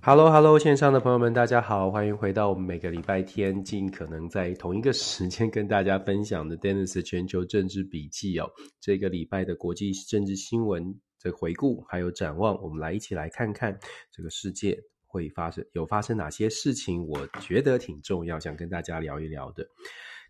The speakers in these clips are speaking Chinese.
Hello，Hello，线上的朋友们，大家好，欢迎回到我们每个礼拜天尽可能在同一个时间跟大家分享的 Dennis 全球政治笔记哦。这个礼拜的国际政治新闻的回顾还有展望，我们来一起来看看这个世界会发生有发生哪些事情，我觉得挺重要，想跟大家聊一聊的。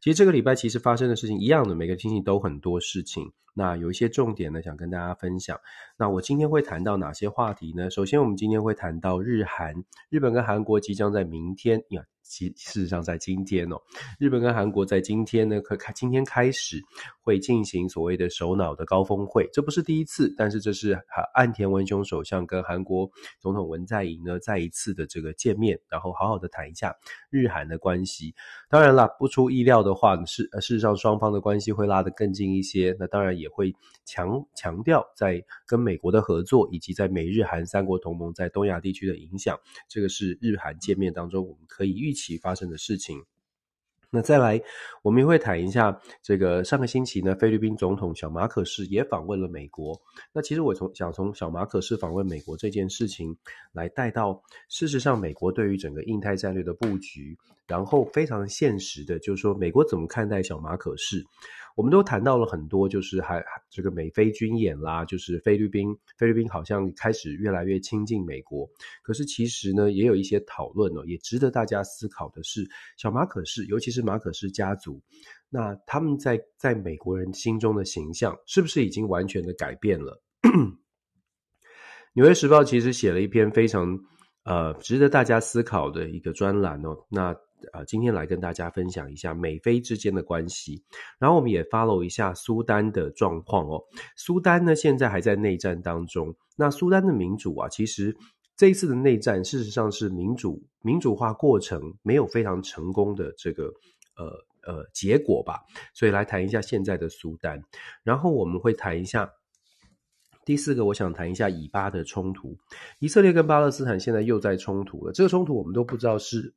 其实这个礼拜其实发生的事情一样的，每个星期都很多事情。那有一些重点呢，想跟大家分享。那我今天会谈到哪些话题呢？首先，我们今天会谈到日韩，日本跟韩国即将在明天呀。其事实上，在今天哦，日本跟韩国在今天呢，可开今天开始会进行所谓的首脑的高峰会，这不是第一次，但是这是岸田文雄首相跟韩国总统文在寅呢再一次的这个见面，然后好好的谈一下日韩的关系。当然啦，不出意料的话，是事实上双方的关系会拉得更近一些。那当然也会强强调在跟美国的合作，以及在美日韩三国同盟在东亚地区的影响。这个是日韩见面当中我们可以预期发生的事情。那再来，我们也会谈一下这个上个星期呢，菲律宾总统小马可是也访问了美国。那其实我从想从小马可是访问美国这件事情来带到，事实上美国对于整个印太战略的布局，然后非常现实的，就是说美国怎么看待小马可是。我们都谈到了很多，就是还这个美菲军演啦，就是菲律宾菲律宾好像开始越来越亲近美国。可是其实呢，也有一些讨论哦，也值得大家思考的是，小马可仕，尤其是马可仕家族，那他们在在美国人心中的形象，是不是已经完全的改变了？《纽约时报》其实写了一篇非常呃值得大家思考的一个专栏哦，那。啊，今天来跟大家分享一下美菲之间的关系，然后我们也 follow 一下苏丹的状况哦。苏丹呢，现在还在内战当中。那苏丹的民主啊，其实这一次的内战，事实上是民主民主化过程没有非常成功的这个呃呃结果吧。所以来谈一下现在的苏丹，然后我们会谈一下。第四个，我想谈一下以巴的冲突。以色列跟巴勒斯坦现在又在冲突了。这个冲突我们都不知道是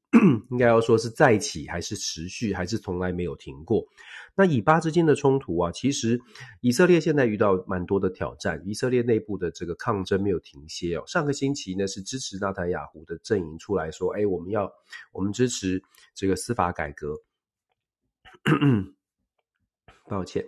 应该要说是再起，还是持续，还是从来没有停过。那以巴之间的冲突啊，其实以色列现在遇到蛮多的挑战。以色列内部的这个抗争没有停歇哦。上个星期呢，是支持纳坦雅胡的阵营出来说：“哎，我们要我们支持这个司法改革。”抱歉。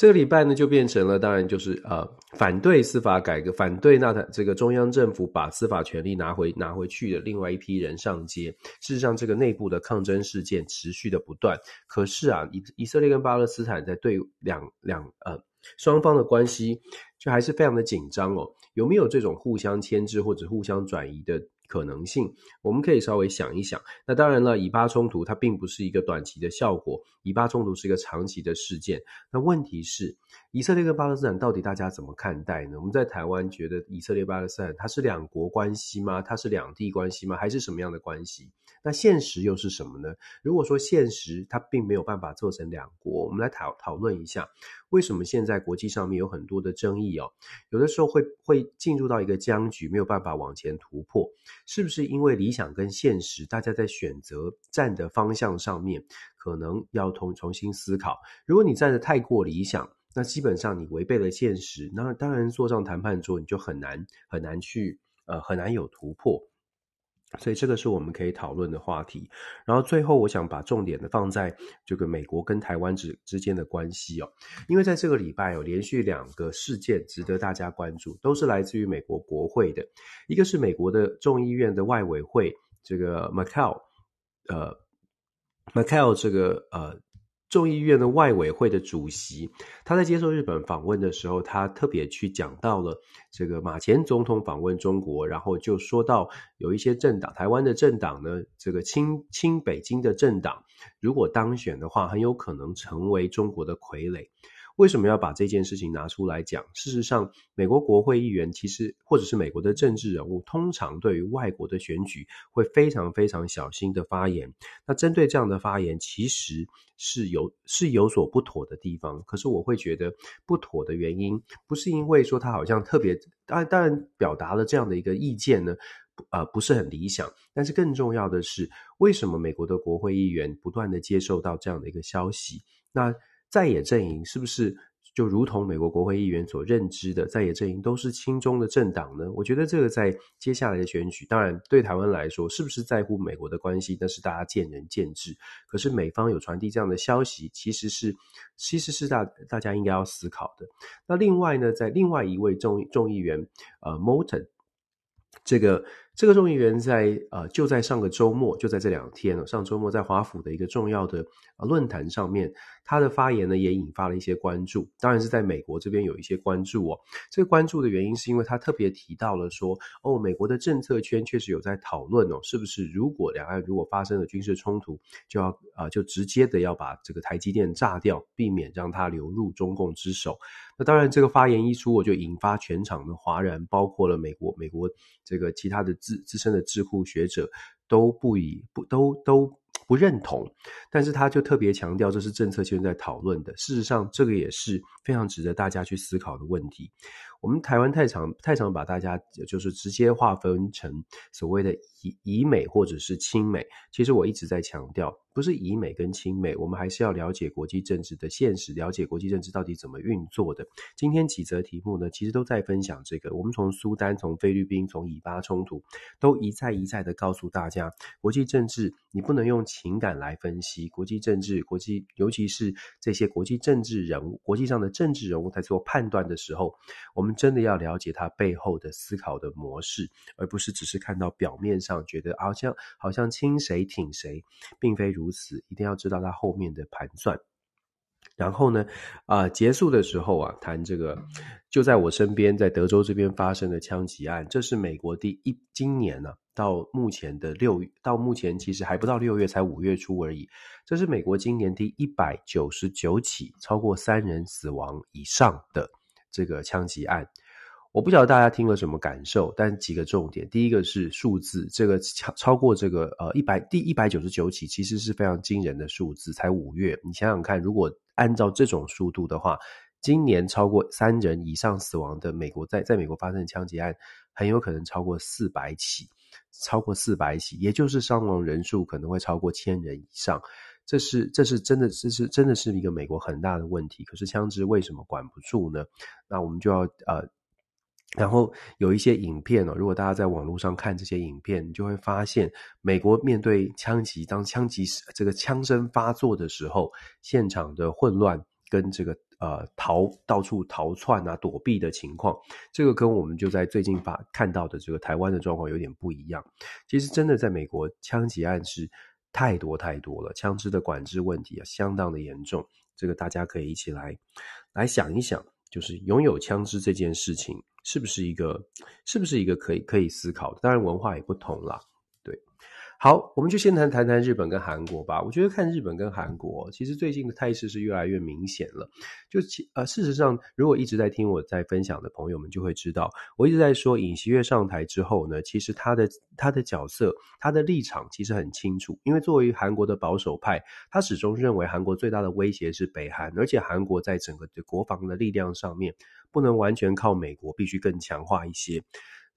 这个礼拜呢，就变成了，当然就是呃，反对司法改革，反对那这个中央政府把司法权力拿回拿回去的另外一批人上街。事实上，这个内部的抗争事件持续的不断。可是啊，以以色列跟巴勒斯坦在对两两呃双方的关系，就还是非常的紧张哦。有没有这种互相牵制或者互相转移的可能性，我们可以稍微想一想。那当然了，以巴冲突它并不是一个短期的效果，以巴冲突是一个长期的事件。那问题是，以色列跟巴勒斯坦到底大家怎么看待呢？我们在台湾觉得以色列巴勒斯坦它是两国关系吗？它是两地关系吗？还是什么样的关系？那现实又是什么呢？如果说现实它并没有办法做成两国，我们来讨讨论一下，为什么现在国际上面有很多的争议哦？有的时候会会进入到一个僵局，没有办法往前突破。是不是因为理想跟现实，大家在选择站的方向上面，可能要重重新思考？如果你站得太过理想，那基本上你违背了现实，那当然坐上谈判桌你就很难很难去呃很难有突破。所以这个是我们可以讨论的话题。然后最后，我想把重点的放在这个美国跟台湾之之间的关系哦，因为在这个礼拜有连续两个事件值得大家关注，都是来自于美国国会的。一个是美国的众议院的外委会，这个 Macau，呃，Macau 这个呃。众议院的外委会的主席，他在接受日本访问的时候，他特别去讲到了这个马前总统访问中国，然后就说到有一些政党，台湾的政党呢，这个亲亲北京的政党，如果当选的话，很有可能成为中国的傀儡。为什么要把这件事情拿出来讲？事实上，美国国会议员其实或者是美国的政治人物，通常对于外国的选举会非常非常小心的发言。那针对这样的发言，其实是有是有所不妥的地方。可是我会觉得不妥的原因，不是因为说他好像特别，当然当然表达了这样的一个意见呢，呃，不是很理想。但是更重要的是，为什么美国的国会议员不断的接受到这样的一个消息？那在野阵营是不是？就如同美国国会议员所认知的，在野阵营都是亲中的政党呢？我觉得这个在接下来的选举，当然对台湾来说，是不是在乎美国的关系，那是大家见仁见智。可是美方有传递这样的消息，其实是其实是大大家应该要思考的。那另外呢，在另外一位众众议员呃，Morton 这个。这个众议员在呃，就在上个周末，就在这两天了，上周末在华府的一个重要的呃论坛上面，他的发言呢也引发了一些关注。当然是在美国这边有一些关注哦。这个关注的原因是因为他特别提到了说，哦，美国的政策圈确实有在讨论哦，是不是如果两岸如果发生了军事冲突，就要啊、就直接的要把这个台积电炸掉，避免让它流入中共之手。那当然，这个发言一出，我就引发全场的哗然，包括了美国美国这个其他的资资深的智库学者都不以不都都不认同，但是他就特别强调这是政策圈在讨论的。事实上，这个也是非常值得大家去思考的问题。我们台湾太常太常把大家就是直接划分成所谓的以以美或者是亲美，其实我一直在强调，不是以美跟亲美，我们还是要了解国际政治的现实，了解国际政治到底怎么运作的。今天几则题目呢，其实都在分享这个。我们从苏丹、从菲律宾、从以巴冲突，都一再一再的告诉大家，国际政治你不能用情感来分析，国际政治、国际尤其是这些国际政治人物、国际上的政治人物在做判断的时候，我们。真的要了解他背后的思考的模式，而不是只是看到表面上觉得好像好像亲谁挺谁，并非如此。一定要知道他后面的盘算。然后呢，啊、结束的时候啊，谈这个就在我身边，在德州这边发生的枪击案，这是美国第一今年呢、啊、到目前的六，到目前其实还不到六月，才五月初而已。这是美国今年第一百九十九起超过三人死亡以上的。这个枪击案，我不晓得大家听了什么感受，但几个重点。第一个是数字，这个超超过这个呃一百第一百九十九起，其实是非常惊人的数字。才五月，你想想看，如果按照这种速度的话，今年超过三人以上死亡的美国在在美国发生的枪击案，很有可能超过四百起，超过四百起，也就是伤亡人数可能会超过千人以上。这是这是真的，这是真的是一个美国很大的问题。可是枪支为什么管不住呢？那我们就要呃，然后有一些影片哦，如果大家在网络上看这些影片，你就会发现，美国面对枪击，当枪击这个枪声发作的时候，现场的混乱跟这个呃逃到处逃窜啊躲避的情况，这个跟我们就在最近发看到的这个台湾的状况有点不一样。其实真的在美国枪击案是。太多太多了，枪支的管制问题啊，相当的严重。这个大家可以一起来来想一想，就是拥有枪支这件事情，是不是一个，是不是一个可以可以思考的？当然文化也不同了。好，我们就先谈谈谈日本跟韩国吧。我觉得看日本跟韩国，其实最近的态势是越来越明显了。就其呃，事实上，如果一直在听我在分享的朋友们就会知道，我一直在说尹锡悦上台之后呢，其实他的他的角色、他的立场其实很清楚。因为作为韩国的保守派，他始终认为韩国最大的威胁是北韩，而且韩国在整个的国防的力量上面不能完全靠美国，必须更强化一些。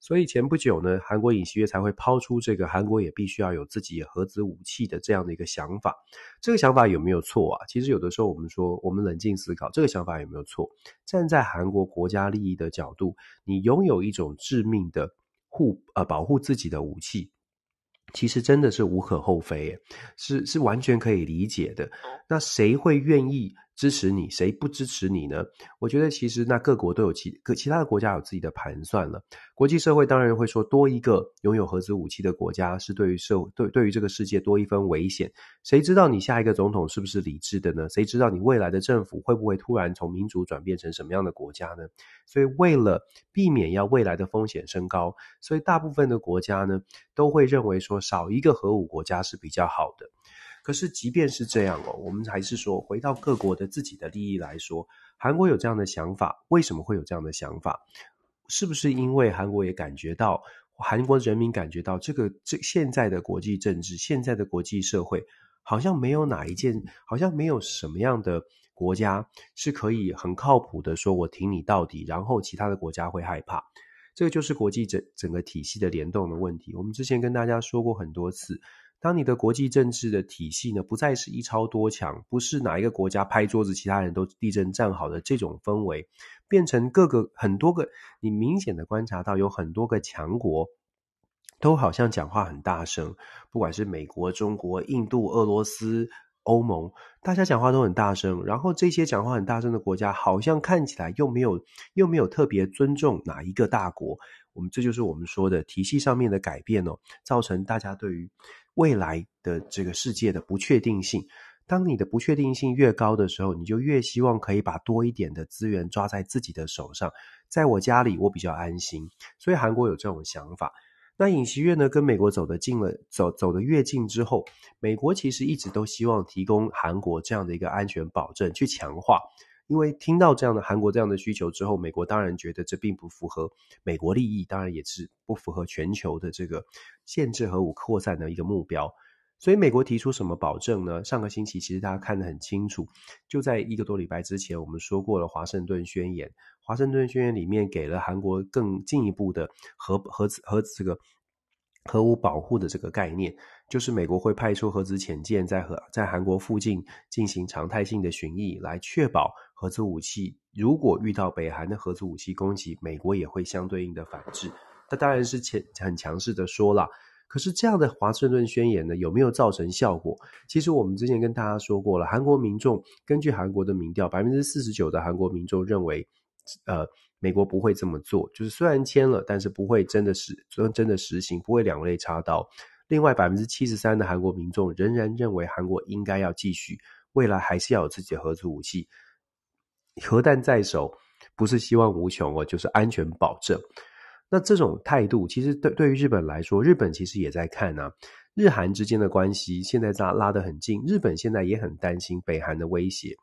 所以前不久呢，韩国尹锡悦才会抛出这个韩国也必须要有自己核子武器的这样的一个想法。这个想法有没有错啊？其实有的时候我们说，我们冷静思考，这个想法有没有错？站在韩国国家利益的角度，你拥有一种致命的护呃保护自己的武器，其实真的是无可厚非，是是完全可以理解的。那谁会愿意？支持你，谁不支持你呢？我觉得其实那各国都有其各其他的国家有自己的盘算了。国际社会当然会说，多一个拥有核子武器的国家是对于社对对于这个世界多一分危险。谁知道你下一个总统是不是理智的呢？谁知道你未来的政府会不会突然从民主转变成什么样的国家呢？所以为了避免要未来的风险升高，所以大部分的国家呢都会认为说少一个核武国家是比较好的。可是，即便是这样哦，我们还是说，回到各国的自己的利益来说，韩国有这样的想法，为什么会有这样的想法？是不是因为韩国也感觉到，韩国人民感觉到这个这现在的国际政治，现在的国际社会，好像没有哪一件，好像没有什么样的国家是可以很靠谱的说，我挺你到底，然后其他的国家会害怕。这个就是国际整整个体系的联动的问题。我们之前跟大家说过很多次。当你的国际政治的体系呢，不再是一超多强，不是哪一个国家拍桌子，其他人都地震站好的这种氛围，变成各个很多个，你明显的观察到有很多个强国，都好像讲话很大声，不管是美国、中国、印度、俄罗斯、欧盟，大家讲话都很大声。然后这些讲话很大声的国家，好像看起来又没有又没有特别尊重哪一个大国。我们这就是我们说的体系上面的改变哦，造成大家对于未来的这个世界的不确定性。当你的不确定性越高的时候，你就越希望可以把多一点的资源抓在自己的手上。在我家里，我比较安心。所以韩国有这种想法。那尹锡悦呢，跟美国走得近了，走走得越近之后，美国其实一直都希望提供韩国这样的一个安全保证，去强化。因为听到这样的韩国这样的需求之后，美国当然觉得这并不符合美国利益，当然也是不符合全球的这个限制核武扩散的一个目标。所以美国提出什么保证呢？上个星期其实大家看得很清楚，就在一个多礼拜之前，我们说过了华盛顿宣言。华盛顿宣言里面给了韩国更进一步的核核核这个。核武保护的这个概念，就是美国会派出核子潜舰在和在韩国附近进行常态性的巡弋，来确保核子武器如果遇到北韩的核子武器攻击，美国也会相对应的反制。那当然是强很强势的说了。可是这样的华盛顿宣言呢，有没有造成效果？其实我们之前跟大家说过了，韩国民众根据韩国的民调，百分之四十九的韩国民众认为，呃。美国不会这么做，就是虽然签了，但是不会真的实真的实行，不会两肋插刀。另外，百分之七十三的韩国民众仍然认为韩国应该要继续，未来还是要有自己的核子武器，核弹在手，不是希望无穷哦，就是安全保证。那这种态度，其实对对于日本来说，日本其实也在看啊，日韩之间的关系现在拉拉得很近，日本现在也很担心北韩的威胁。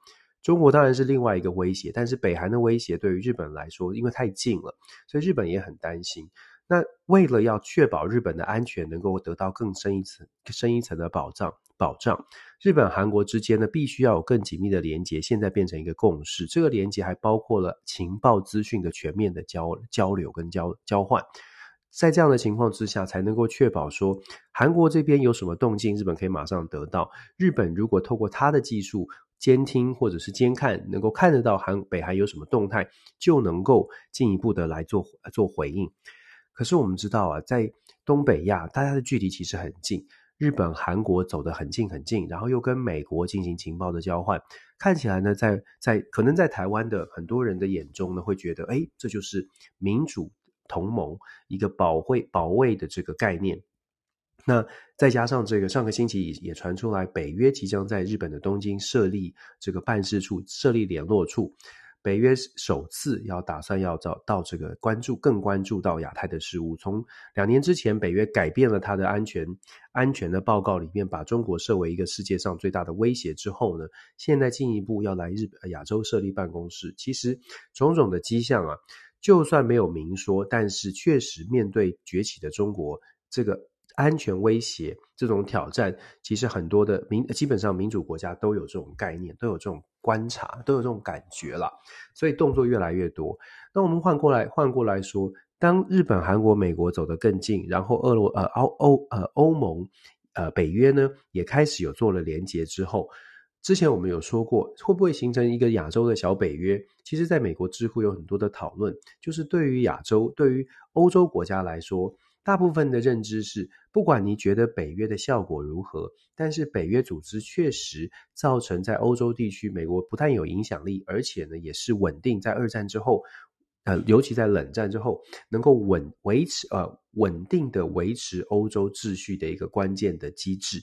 中国当然是另外一个威胁，但是北韩的威胁对于日本来说，因为太近了，所以日本也很担心。那为了要确保日本的安全能够得到更深一层、深一层的保障，保障日本、韩国之间呢，必须要有更紧密的连接。现在变成一个共识，这个连接还包括了情报资讯的全面的交交流跟交交换。在这样的情况之下，才能够确保说，韩国这边有什么动静，日本可以马上得到。日本如果透过他的技术，监听或者是监看，能够看得到韩北韩有什么动态，就能够进一步的来做做回应。可是我们知道啊，在东北亚，大家的距离其实很近，日本、韩国走得很近很近，然后又跟美国进行情报的交换，看起来呢，在在可能在台湾的很多人的眼中呢，会觉得，诶，这就是民主同盟一个保卫保卫的这个概念。那再加上这个，上个星期也也传出来，北约即将在日本的东京设立这个办事处，设立联络处。北约首次要打算要找到这个关注，更关注到亚太的事务。从两年之前，北约改变了它的安全安全的报告里面，把中国设为一个世界上最大的威胁之后呢，现在进一步要来日本亚洲设立办公室。其实种种的迹象啊，就算没有明说，但是确实面对崛起的中国这个。安全威胁这种挑战，其实很多的民基本上民主国家都有这种概念，都有这种观察，都有这种感觉了，所以动作越来越多。那我们换过来换过来说，当日本、韩国、美国走得更近，然后俄罗呃欧欧呃欧盟呃北约呢也开始有做了连结之后，之前我们有说过，会不会形成一个亚洲的小北约？其实，在美国知乎有很多的讨论，就是对于亚洲、对于欧洲国家来说。大部分的认知是，不管你觉得北约的效果如何，但是北约组织确实造成在欧洲地区，美国不但有影响力，而且呢也是稳定在二战之后，呃，尤其在冷战之后，能够稳维持呃稳定的维持欧洲秩序的一个关键的机制。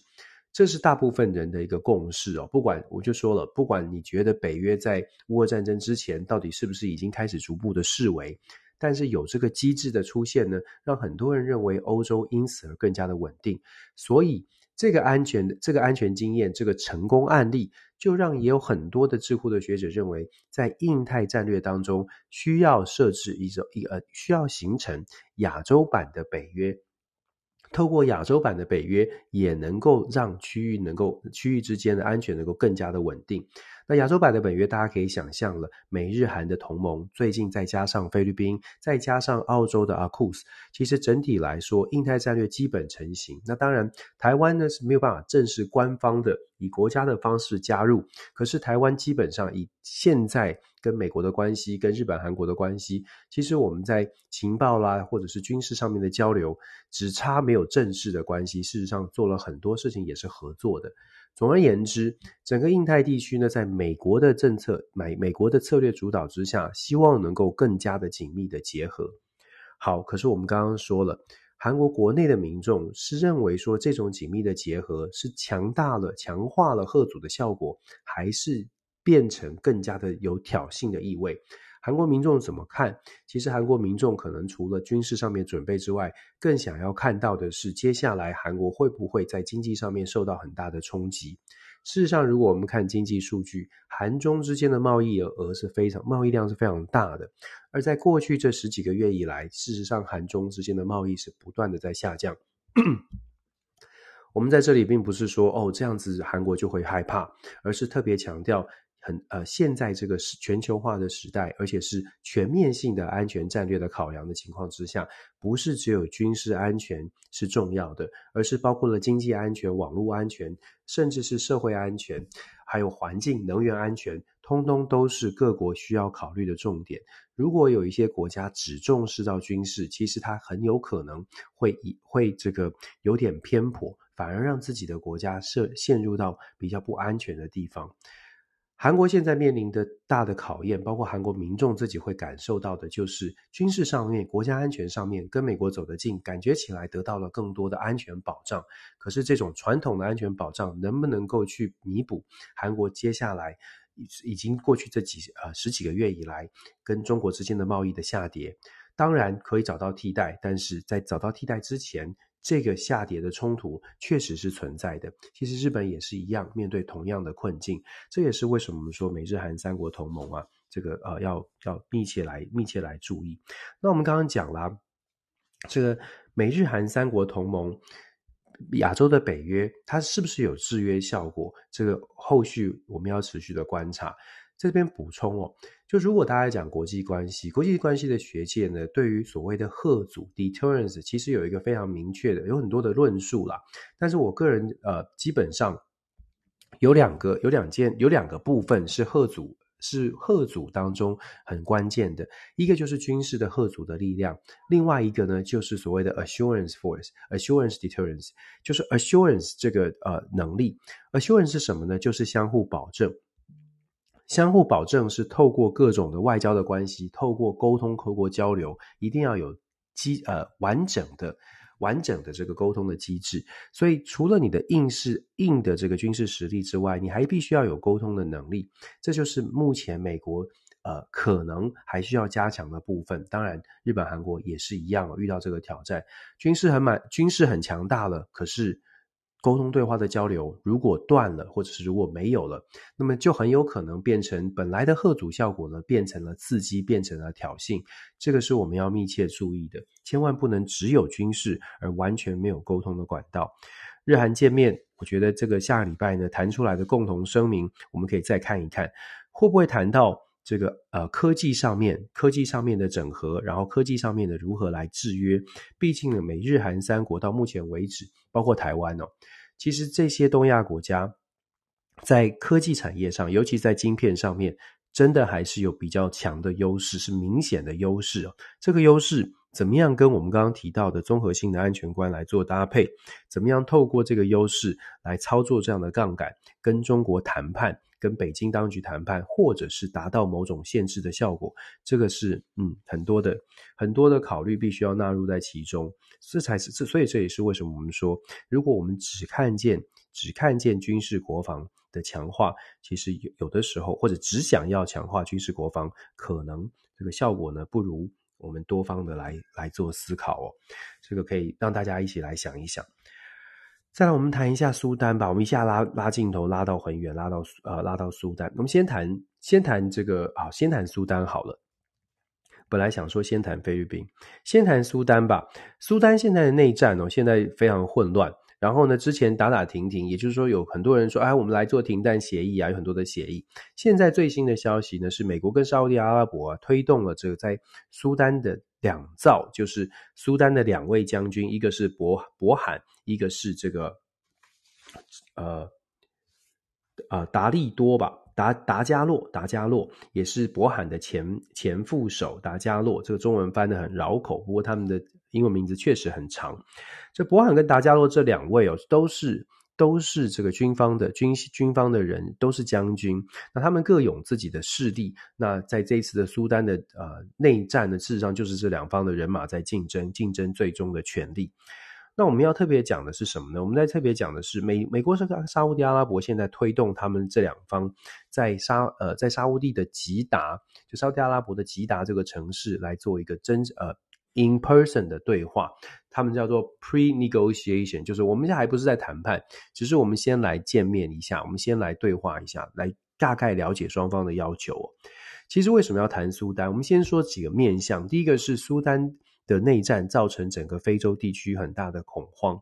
这是大部分人的一个共识哦。不管我就说了，不管你觉得北约在乌俄战争之前到底是不是已经开始逐步的示威。但是有这个机制的出现呢，让很多人认为欧洲因此而更加的稳定。所以这个安全的这个安全经验，这个成功案例，就让也有很多的智库的学者认为，在印太战略当中需要设置一种一呃需要形成亚洲版的北约。透过亚洲版的北约，也能够让区域能够区域之间的安全能够更加的稳定。那亚洲版的北约，大家可以想象了，美日韩的同盟，最近再加上菲律宾，再加上澳洲的 AUKUS，其实整体来说，印太战略基本成型。那当然，台湾呢是没有办法正式官方的以国家的方式加入，可是台湾基本上以现在跟美国的关系，跟日本、韩国的关系，其实我们在情报啦或者是军事上面的交流，只差没有正式的关系，事实上做了很多事情也是合作的。总而言之，整个印太地区呢，在美国的政策、美美国的策略主导之下，希望能够更加的紧密的结合。好，可是我们刚刚说了，韩国国内的民众是认为说这种紧密的结合是强大了、强化了贺组的效果，还是变成更加的有挑衅的意味？韩国民众怎么看？其实韩国民众可能除了军事上面准备之外，更想要看到的是，接下来韩国会不会在经济上面受到很大的冲击？事实上，如果我们看经济数据，韩中之间的贸易额是非常贸易量是非常大的。而在过去这十几个月以来，事实上韩中之间的贸易是不断的在下降。我们在这里并不是说哦，这样子韩国就会害怕，而是特别强调。呃，现在这个是全球化的时代，而且是全面性的安全战略的考量的情况之下，不是只有军事安全是重要的，而是包括了经济安全、网络安全，甚至是社会安全，还有环境、能源安全，通通都是各国需要考虑的重点。如果有一些国家只重视到军事，其实它很有可能会以会这个有点偏颇，反而让自己的国家涉陷入到比较不安全的地方。韩国现在面临的大的考验，包括韩国民众自己会感受到的，就是军事上面、国家安全上面跟美国走得近，感觉起来得到了更多的安全保障。可是这种传统的安全保障能不能够去弥补韩国接下来已已经过去这几呃十几个月以来跟中国之间的贸易的下跌？当然可以找到替代，但是在找到替代之前。这个下跌的冲突确实是存在的。其实日本也是一样，面对同样的困境。这也是为什么我们说美日韩三国同盟啊，这个呃要要密切来密切来注意。那我们刚刚讲了，这个美日韩三国同盟，亚洲的北约，它是不是有制约效果？这个后续我们要持续的观察。这边补充哦，就如果大家讲国际关系，国际关系的学界呢，对于所谓的吓阻 deterrence，其实有一个非常明确的，有很多的论述啦。但是我个人呃，基本上有两个，有两件，有两个部分是吓阻，是吓阻当中很关键的。一个就是军事的吓阻的力量，另外一个呢，就是所谓的 assurance force，assurance deterrence，就是 assurance 这个呃能力。assurance 是什么呢？就是相互保证。相互保证是透过各种的外交的关系，透过沟通、透过交流，一定要有机呃完整的、完整的这个沟通的机制。所以，除了你的硬是硬的这个军事实力之外，你还必须要有沟通的能力。这就是目前美国呃可能还需要加强的部分。当然，日本、韩国也是一样，遇到这个挑战，军事很满，军事很强大了，可是。沟通对话的交流如果断了，或者是如果没有了，那么就很有可能变成本来的贺阻效果呢，变成了刺激，变成了挑衅。这个是我们要密切注意的，千万不能只有军事而完全没有沟通的管道。日韩见面，我觉得这个下个礼拜呢谈出来的共同声明，我们可以再看一看，会不会谈到这个呃科技上面，科技上面的整合，然后科技上面的如何来制约。毕竟呢，美日韩三国到目前为止，包括台湾哦。其实这些东亚国家在科技产业上，尤其在晶片上面，真的还是有比较强的优势，是明显的优势哦。这个优势怎么样跟我们刚刚提到的综合性的安全观来做搭配？怎么样透过这个优势来操作这样的杠杆，跟中国谈判？跟北京当局谈判，或者是达到某种限制的效果，这个是嗯很多的很多的考虑必须要纳入在其中。这才是这，所以这也是为什么我们说，如果我们只看见只看见军事国防的强化，其实有有的时候或者只想要强化军事国防，可能这个效果呢不如我们多方的来来做思考哦。这个可以让大家一起来想一想。再来，我们谈一下苏丹吧。我们一下拉拉镜头拉到很远，拉到呃拉到苏丹。我们先谈先谈这个啊，先谈苏丹好了。本来想说先谈菲律宾，先谈苏丹吧。苏丹现在的内战哦，现在非常混乱。然后呢，之前打打停停，也就是说有很多人说，哎，我们来做停战协议啊，有很多的协议。现在最新的消息呢，是美国跟沙乌地阿拉伯啊，推动了这个在苏丹的两造，就是苏丹的两位将军，一个是博博罕，一个是这个呃啊达利多吧，达达加洛，达加洛也是博罕的前前副手，达加洛这个中文翻得很绕口，不过他们的。英文名字确实很长，这博罕跟达加洛这两位哦，都是都是这个军方的军军方的人，都是将军。那他们各有自己的势力。那在这一次的苏丹的呃内战呢，事实上就是这两方的人马在竞争，竞争最终的权力。那我们要特别讲的是什么呢？我们在特别讲的是美美国是沙乌地阿拉伯现在推动他们这两方在沙呃在沙乌地的吉达，就沙乌地阿拉伯的吉达这个城市来做一个真呃。In person 的对话，他们叫做 pre-negotiation，就是我们现在还不是在谈判，只是我们先来见面一下，我们先来对话一下，来大概了解双方的要求。其实为什么要谈苏丹？我们先说几个面向。第一个是苏丹的内战造成整个非洲地区很大的恐慌，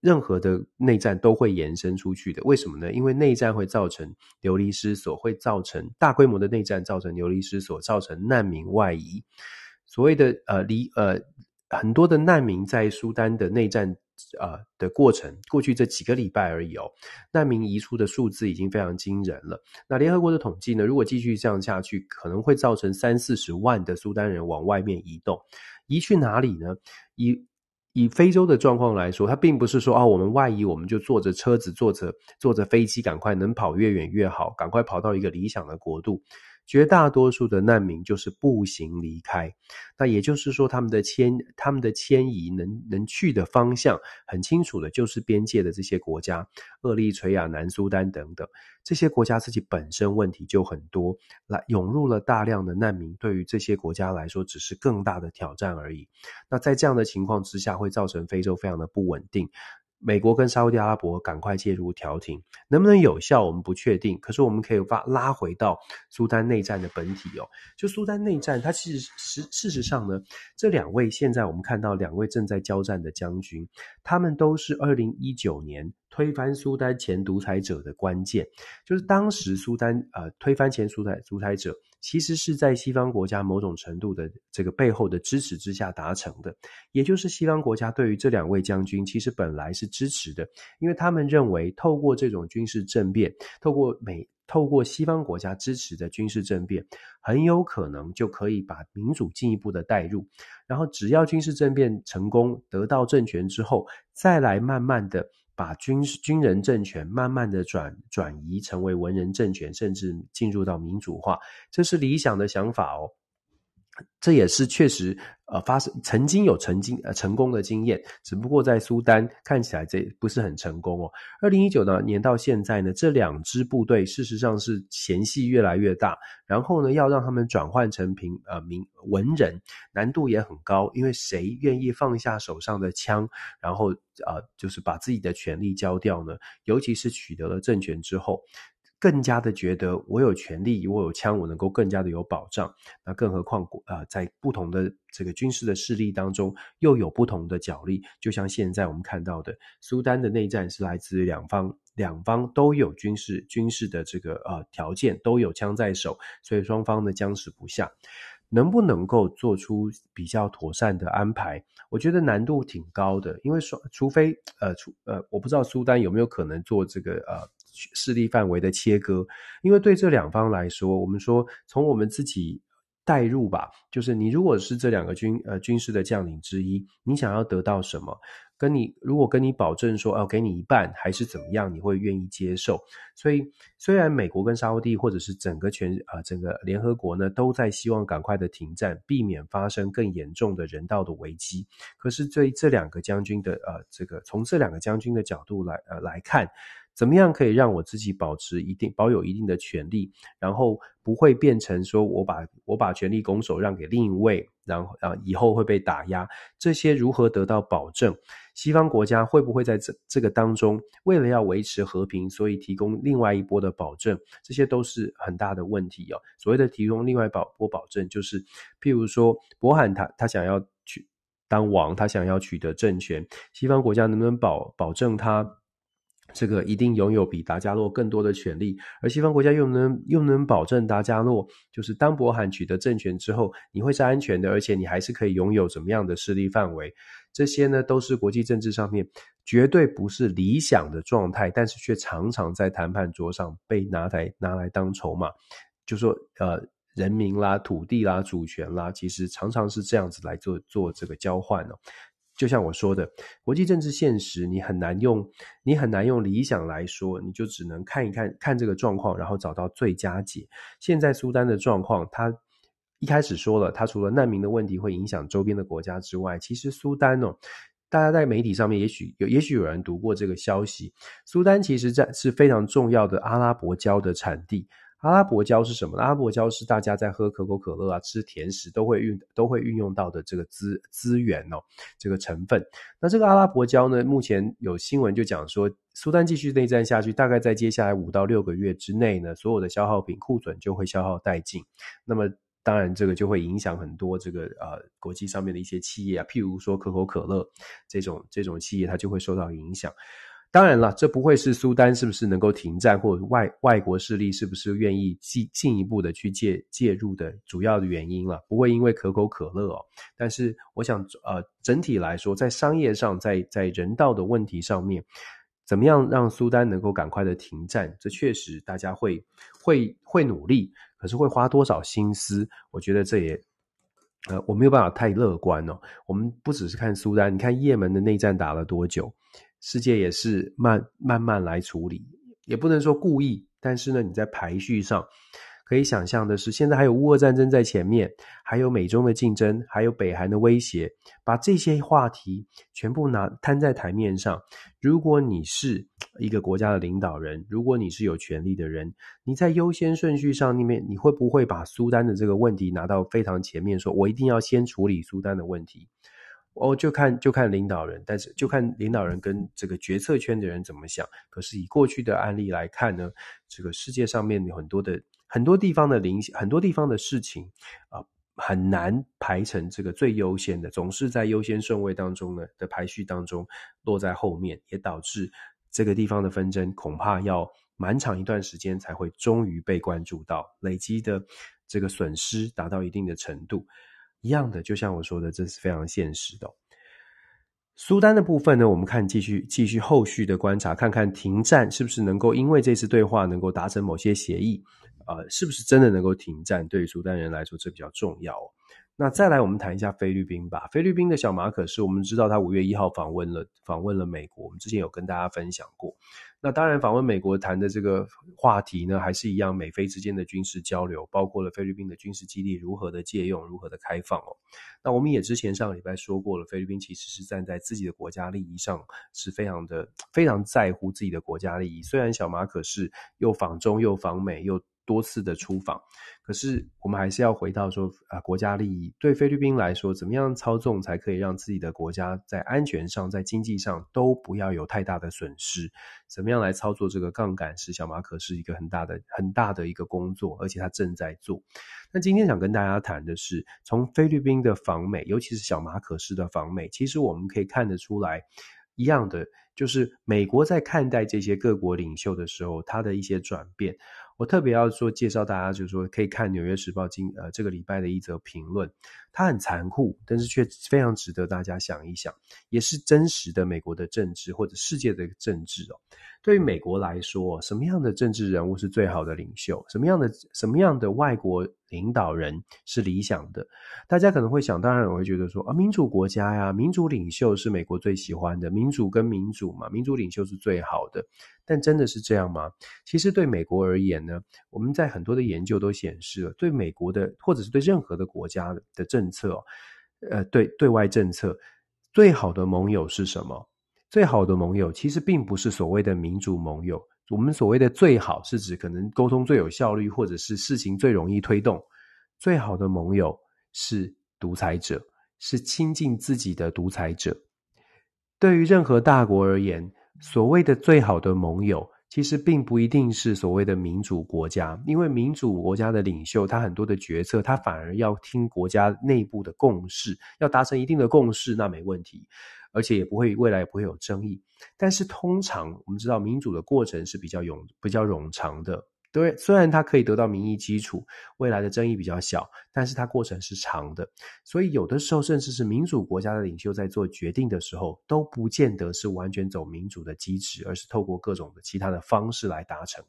任何的内战都会延伸出去的。为什么呢？因为内战会造成流离失所，会造成大规模的内战造成流离失所，造成难民外移。所谓的呃离呃很多的难民在苏丹的内战呃的过程，过去这几个礼拜而已哦，难民移出的数字已经非常惊人了。那联合国的统计呢，如果继续这样下去，可能会造成三四十万的苏丹人往外面移动，移去哪里呢？以以非洲的状况来说，它并不是说、哦，我们外移我们就坐着车子，坐着坐着飞机，赶快能跑越远越好，赶快跑到一个理想的国度。绝大多数的难民就是步行离开，那也就是说，他们的迁他们的迁移能能去的方向很清楚的，就是边界的这些国家，厄立垂亚、南苏丹等等这些国家自己本身问题就很多，来涌入了大量的难民，对于这些国家来说只是更大的挑战而已。那在这样的情况之下，会造成非洲非常的不稳定。美国跟沙乌地阿拉伯赶快介入调停，能不能有效？我们不确定。可是我们可以把拉回到苏丹内战的本体哦。就苏丹内战，它其实实事实上呢，这两位现在我们看到两位正在交战的将军，他们都是二零一九年推翻苏丹前独裁者的关键。就是当时苏丹呃推翻前苏丹独裁者。其实是在西方国家某种程度的这个背后的支持之下达成的，也就是西方国家对于这两位将军其实本来是支持的，因为他们认为透过这种军事政变，透过美透过西方国家支持的军事政变，很有可能就可以把民主进一步的带入，然后只要军事政变成功得到政权之后，再来慢慢的。把军军人政权慢慢的转转移成为文人政权，甚至进入到民主化，这是理想的想法哦。这也是确实，呃，发生曾经有曾经呃成功的经验，只不过在苏丹看起来这不是很成功哦。二零一九年到现在呢，这两支部队事实上是嫌隙越来越大，然后呢，要让他们转换成平呃民文人，难度也很高，因为谁愿意放下手上的枪，然后呃就是把自己的权力交掉呢？尤其是取得了政权之后。更加的觉得我有权利，我有枪，我能够更加的有保障。那更何况，呃，在不同的这个军事的势力当中，又有不同的角力。就像现在我们看到的，苏丹的内战是来自两方，两方都有军事军事的这个呃条件，都有枪在手，所以双方呢僵持不下。能不能够做出比较妥善的安排？我觉得难度挺高的，因为说除非呃除呃，我不知道苏丹有没有可能做这个呃。势力范围的切割，因为对这两方来说，我们说从我们自己带入吧，就是你如果是这两个军呃军事的将领之一，你想要得到什么？跟你如果跟你保证说，哦，给你一半还是怎么样，你会愿意接受？所以虽然美国跟沙乌地或者是整个全、呃、整个联合国呢都在希望赶快的停战，避免发生更严重的人道的危机，可是对这两个将军的呃这个从这两个将军的角度来呃来看。怎么样可以让我自己保持一定保有一定的权利，然后不会变成说我把我把权力拱手让给另一位，然后啊以后会被打压，这些如何得到保证？西方国家会不会在这这个当中，为了要维持和平，所以提供另外一波的保证？这些都是很大的问题哦。所谓的提供另外保波保证，就是譬如说，柏罕他他想要去当王，他想要取得政权，西方国家能不能保保证他这个一定拥有比达加洛更多的权利？而西方国家又能又能保证达加洛，就是当柏罕取得政权之后，你会是安全的，而且你还是可以拥有怎么样的势力范围？这些呢，都是国际政治上面绝对不是理想的状态，但是却常常在谈判桌上被拿来拿来当筹码，就说呃。人民啦、土地啦、主权啦，其实常常是这样子来做做这个交换哦。就像我说的，国际政治现实，你很难用你很难用理想来说，你就只能看一看看这个状况，然后找到最佳解。现在苏丹的状况，他一开始说了，他除了难民的问题会影响周边的国家之外，其实苏丹哦，大家在媒体上面也许有也许有人读过这个消息，苏丹其实在是非常重要的阿拉伯胶的产地。阿拉伯胶是什么？阿拉伯胶是大家在喝可口可乐啊、吃甜食都会运都会运用到的这个资资源哦，这个成分。那这个阿拉伯胶呢，目前有新闻就讲说，苏丹继续内战下去，大概在接下来五到六个月之内呢，所有的消耗品库存就会消耗殆尽。那么当然，这个就会影响很多这个呃国际上面的一些企业啊，譬如说可口可乐这种这种企业，它就会受到影响。当然了，这不会是苏丹是不是能够停战，或者外外国势力是不是愿意进进一步的去介介入的主要的原因了。不会因为可口可乐哦，但是我想呃整体来说，在商业上，在在人道的问题上面，怎么样让苏丹能够赶快的停战？这确实大家会会会努力，可是会花多少心思？我觉得这也呃我没有办法太乐观哦。我们不只是看苏丹，你看叶门的内战打了多久？世界也是慢慢慢来处理，也不能说故意，但是呢，你在排序上可以想象的是，现在还有乌俄战争在前面，还有美中的竞争，还有北韩的威胁，把这些话题全部拿摊在台面上。如果你是一个国家的领导人，如果你是有权力的人，你在优先顺序上面，你会不会把苏丹的这个问题拿到非常前面，说我一定要先处理苏丹的问题？哦，就看就看领导人，但是就看领导人跟这个决策圈的人怎么想。可是以过去的案例来看呢，这个世界上面有很多的很多地方的领很多地方的事情啊，呃，很难排成这个最优先的，总是在优先顺位当中呢的排序当中落在后面，也导致这个地方的纷争恐怕要蛮长一段时间才会终于被关注到，累积的这个损失达到一定的程度。一样的，就像我说的，这是非常现实的哦。苏丹的部分呢，我们看继续继续后续的观察，看看停战是不是能够因为这次对话能够达成某些协议，呃，是不是真的能够停战？对于苏丹人来说，这比较重要。那再来，我们谈一下菲律宾吧。菲律宾的小马可是，我们知道他五月一号访问了访问了美国，我们之前有跟大家分享过。那当然，访问美国谈的这个话题呢，还是一样，美菲之间的军事交流，包括了菲律宾的军事基地如何的借用，如何的开放哦。那我们也之前上个礼拜说过了，菲律宾其实是站在自己的国家利益上，是非常的非常在乎自己的国家利益。虽然小马可是又访中又访美又。多次的出访，可是我们还是要回到说啊，国家利益对菲律宾来说，怎么样操纵才可以让自己的国家在安全上、在经济上都不要有太大的损失？怎么样来操作这个杠杆，是小马可是一个很大的、很大的一个工作，而且他正在做。那今天想跟大家谈的是，从菲律宾的访美，尤其是小马可式的访美，其实我们可以看得出来，一样的就是美国在看待这些各国领袖的时候，他的一些转变。我特别要说介绍大家，就是说可以看《纽约时报》今呃这个礼拜的一则评论，它很残酷，但是却非常值得大家想一想，也是真实的美国的政治或者世界的政治哦。对于美国来说，什么样的政治人物是最好的领袖？什么样的什么样的外国领导人是理想的？大家可能会想，当然我会觉得说啊，民主国家呀，民主领袖是美国最喜欢的，民主跟民主嘛，民主领袖是最好的。但真的是这样吗？其实对美国而言呢，我们在很多的研究都显示了，对美国的或者是对任何的国家的政政策，呃，对对外政策最好的盟友是什么？最好的盟友其实并不是所谓的民主盟友。我们所谓的最好，是指可能沟通最有效率，或者是事情最容易推动。最好的盟友是独裁者，是亲近自己的独裁者。对于任何大国而言，所谓的最好的盟友，其实并不一定是所谓的民主国家，因为民主国家的领袖，他很多的决策，他反而要听国家内部的共识，要达成一定的共识，那没问题，而且也不会未来也不会有争议。但是通常我们知道，民主的过程是比较冗比较冗长的。对，虽然它可以得到民意基础，未来的争议比较小，但是它过程是长的，所以有的时候甚至是民主国家的领袖在做决定的时候，都不见得是完全走民主的机制，而是透过各种的其他的方式来达成。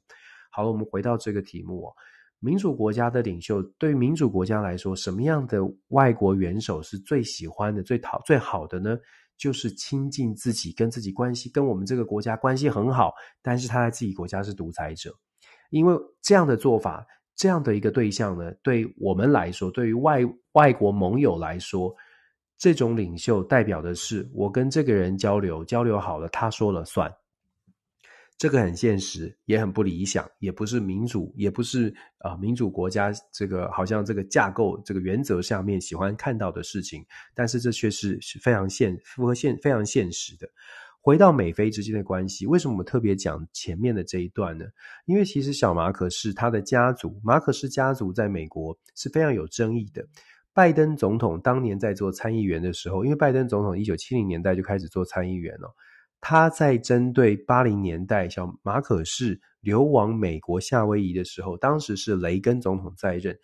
好了，我们回到这个题目哦，民主国家的领袖，对于民主国家来说，什么样的外国元首是最喜欢的、最讨、最好的呢？就是亲近自己，跟自己关系跟我们这个国家关系很好，但是他在自己国家是独裁者。因为这样的做法，这样的一个对象呢，对我们来说，对于外外国盟友来说，这种领袖代表的是我跟这个人交流，交流好了，他说了算。这个很现实，也很不理想，也不是民主，也不是啊、民主国家这个好像这个架构这个原则下面喜欢看到的事情。但是这却是是非常现符合现非常现实的。回到美菲之间的关系，为什么我特别讲前面的这一段呢？因为其实小马可是他的家族，马可是家族在美国是非常有争议的。拜登总统当年在做参议员的时候，因为拜登总统一九七零年代就开始做参议员了，他在针对八零年代小马可是流亡美国夏威夷的时候，当时是雷根总统在任，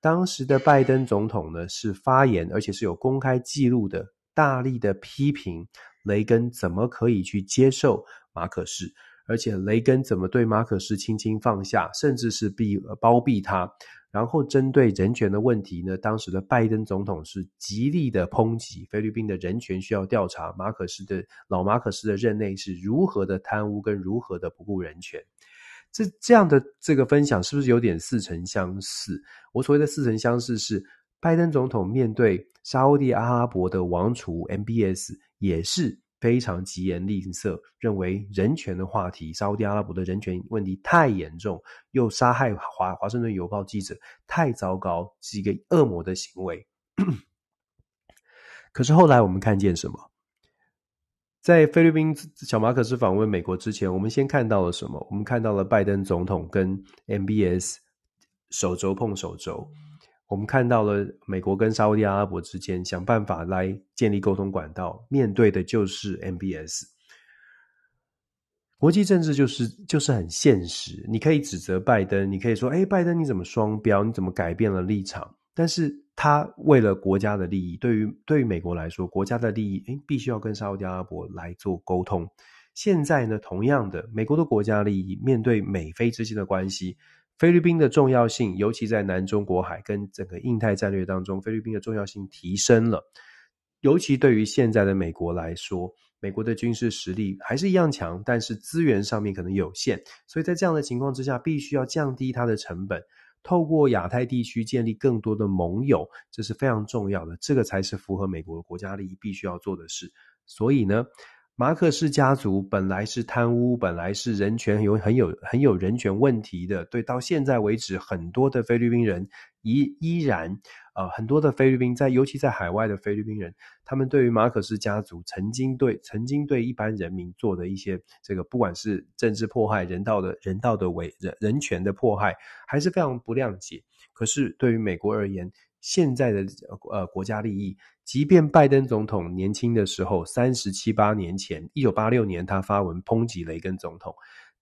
当时的拜登总统呢是发言，而且是有公开记录的，大力的批评。雷根怎么可以去接受马可仕？而且雷根怎么对马可仕轻轻放下，甚至是庇包庇他？然后针对人权的问题呢？当时的拜登总统是极力的抨击菲律宾的人权需要调查，马可仕的老马可仕的任内是如何的贪污跟如何的不顾人权。这这样的这个分享是不是有点似曾相识？我所谓的似曾相识是拜登总统面对沙乌地阿拉伯的王储 MBS。也是非常疾言厉色，认为人权的话题，沙乌地阿拉伯的人权问题太严重，又杀害华华盛顿邮报记者，太糟糕，是一个恶魔的行为。可是后来我们看见什么？在菲律宾小马可斯访问美国之前，我们先看到了什么？我们看到了拜登总统跟 MBS 手肘碰手肘。我们看到了美国跟沙乌地阿拉伯之间想办法来建立沟通管道，面对的就是 MBS。国际政治就是就是很现实，你可以指责拜登，你可以说：“哎，拜登你怎么双标？你怎么改变了立场？”但是他为了国家的利益，对于对于美国来说，国家的利益，哎，必须要跟沙乌地阿拉伯来做沟通。现在呢，同样的，美国的国家利益面对美菲之间的关系。菲律宾的重要性，尤其在南中国海跟整个印太战略当中，菲律宾的重要性提升了。尤其对于现在的美国来说，美国的军事实力还是一样强，但是资源上面可能有限，所以在这样的情况之下，必须要降低它的成本，透过亚太地区建立更多的盟友，这是非常重要的，这个才是符合美国国家利益必须要做的事。所以呢，马可仕家族本来是贪污，本来是人权有很有很有人权问题的。对，到现在为止，很多的菲律宾人依依然，呃，很多的菲律宾在，尤其在海外的菲律宾人，他们对于马可仕家族曾经对曾经对一般人民做的一些这个，不管是政治迫害、人道的人道的违人人权的迫害，还是非常不谅解。可是对于美国而言，现在的呃国家利益，即便拜登总统年轻的时候，三十七八年前，一九八六年他发文抨击雷根总统，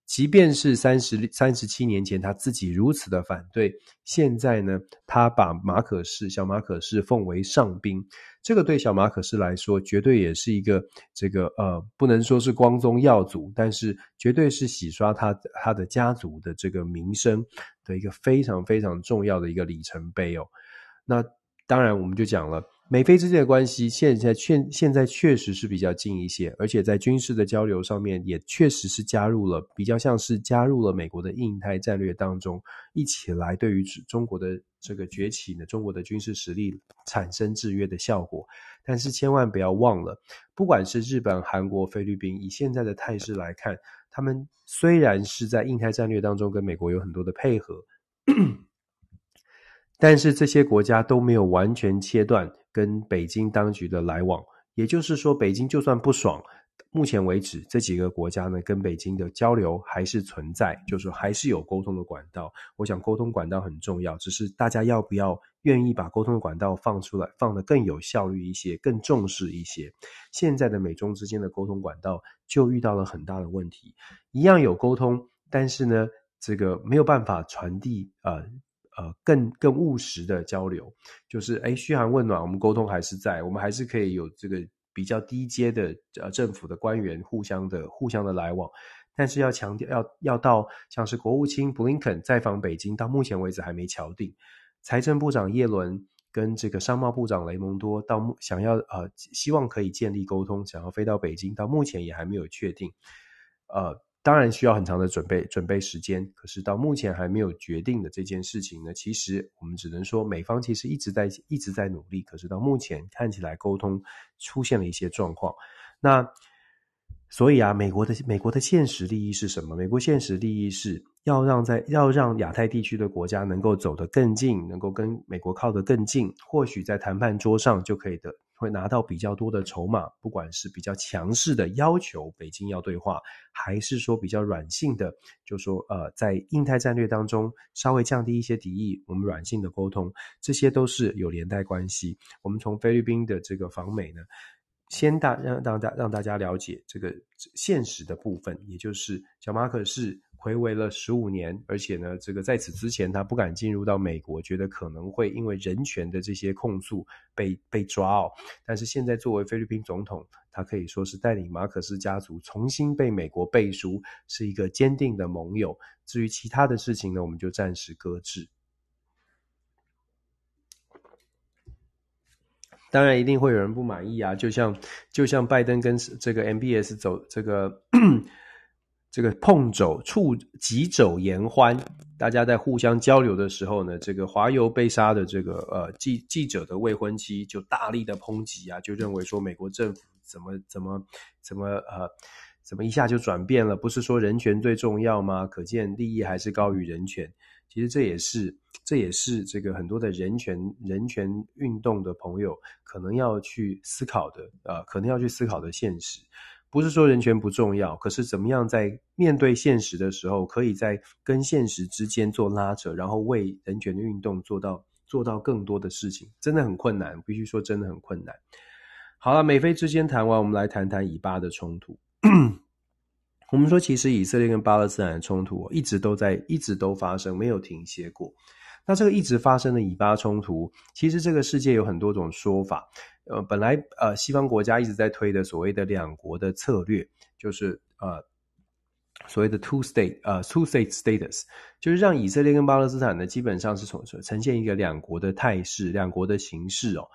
即便是三十三十七年前他自己如此的反对，现在呢，他把马可仕小马可仕奉为上宾，这个对小马可仕来说，绝对也是一个这个呃，不能说是光宗耀祖，但是绝对是洗刷他他的家族的这个名声的一个非常非常重要的一个里程碑哦。那当然，我们就讲了，美菲之间的关系现在确现在确实是比较近一些，而且在军事的交流上面也确实是加入了比较像是加入了美国的印太战略当中，一起来对于中国的这个崛起呢，中国的军事实力产生制约的效果。但是千万不要忘了，不管是日本、韩国、菲律宾，以现在的态势来看，他们虽然是在印太战略当中跟美国有很多的配合。但是这些国家都没有完全切断跟北京当局的来往，也就是说，北京就算不爽，目前为止这几个国家呢，跟北京的交流还是存在，就是说还是有沟通的管道。我想沟通管道很重要，只是大家要不要愿意把沟通管道放出来，放得更有效率一些，更重视一些。现在的美中之间的沟通管道就遇到了很大的问题，一样有沟通，但是呢，这个没有办法传递呃。呃，更更务实的交流，就是哎，嘘寒问暖，我们沟通还是在，我们还是可以有这个比较低阶的呃政府的官员互相的互相的来往，但是要强调要要到像是国务卿布林肯在访北京，到目前为止还没敲定，财政部长耶伦跟这个商贸部长雷蒙多到想要呃希望可以建立沟通，想要飞到北京，到目前也还没有确定，呃。当然需要很长的准备准备时间，可是到目前还没有决定的这件事情呢，其实我们只能说美方其实一直在一直在努力，可是到目前看起来沟通出现了一些状况。那所以啊，美国的美国的现实利益是什么？美国现实利益是要让在要让亚太地区的国家能够走得更近，能够跟美国靠得更近，或许在谈判桌上就可以的。会拿到比较多的筹码，不管是比较强势的要求北京要对话，还是说比较软性的，就说呃，在印太战略当中稍微降低一些敌意，我们软性的沟通，这些都是有连带关系。我们从菲律宾的这个访美呢，先大让让大让大家了解这个现实的部分，也就是小马可是。回违了十五年，而且呢，这个在此之前他不敢进入到美国，觉得可能会因为人权的这些控诉被被抓哦。但是现在作为菲律宾总统，他可以说是带领马可斯家族重新被美国背书，是一个坚定的盟友。至于其他的事情呢，我们就暂时搁置。当然，一定会有人不满意啊，就像就像拜登跟这个 MBS 走这个。这个碰肘触击肘言欢，大家在互相交流的时候呢，这个华邮被杀的这个呃记记者的未婚妻就大力的抨击啊，就认为说美国政府怎么怎么怎么呃怎么一下就转变了，不是说人权最重要吗？可见利益还是高于人权。其实这也是这也是这个很多的人权人权运动的朋友可能要去思考的呃，可能要去思考的现实。不是说人权不重要，可是怎么样在面对现实的时候，可以在跟现实之间做拉扯，然后为人权的运动做到做到更多的事情，真的很困难。必须说，真的很困难。好了，美菲之间谈完，我们来谈谈以巴的冲突。我们说，其实以色列跟巴勒斯坦的冲突一直都在，一直都发生，没有停歇过。那这个一直发生的以巴冲突，其实这个世界有很多种说法。呃，本来呃，西方国家一直在推的所谓的两国的策略，就是呃，所谓的 two state 呃 two state status，就是让以色列跟巴勒斯坦呢，基本上是从呈现一个两国的态势，两国的形式哦。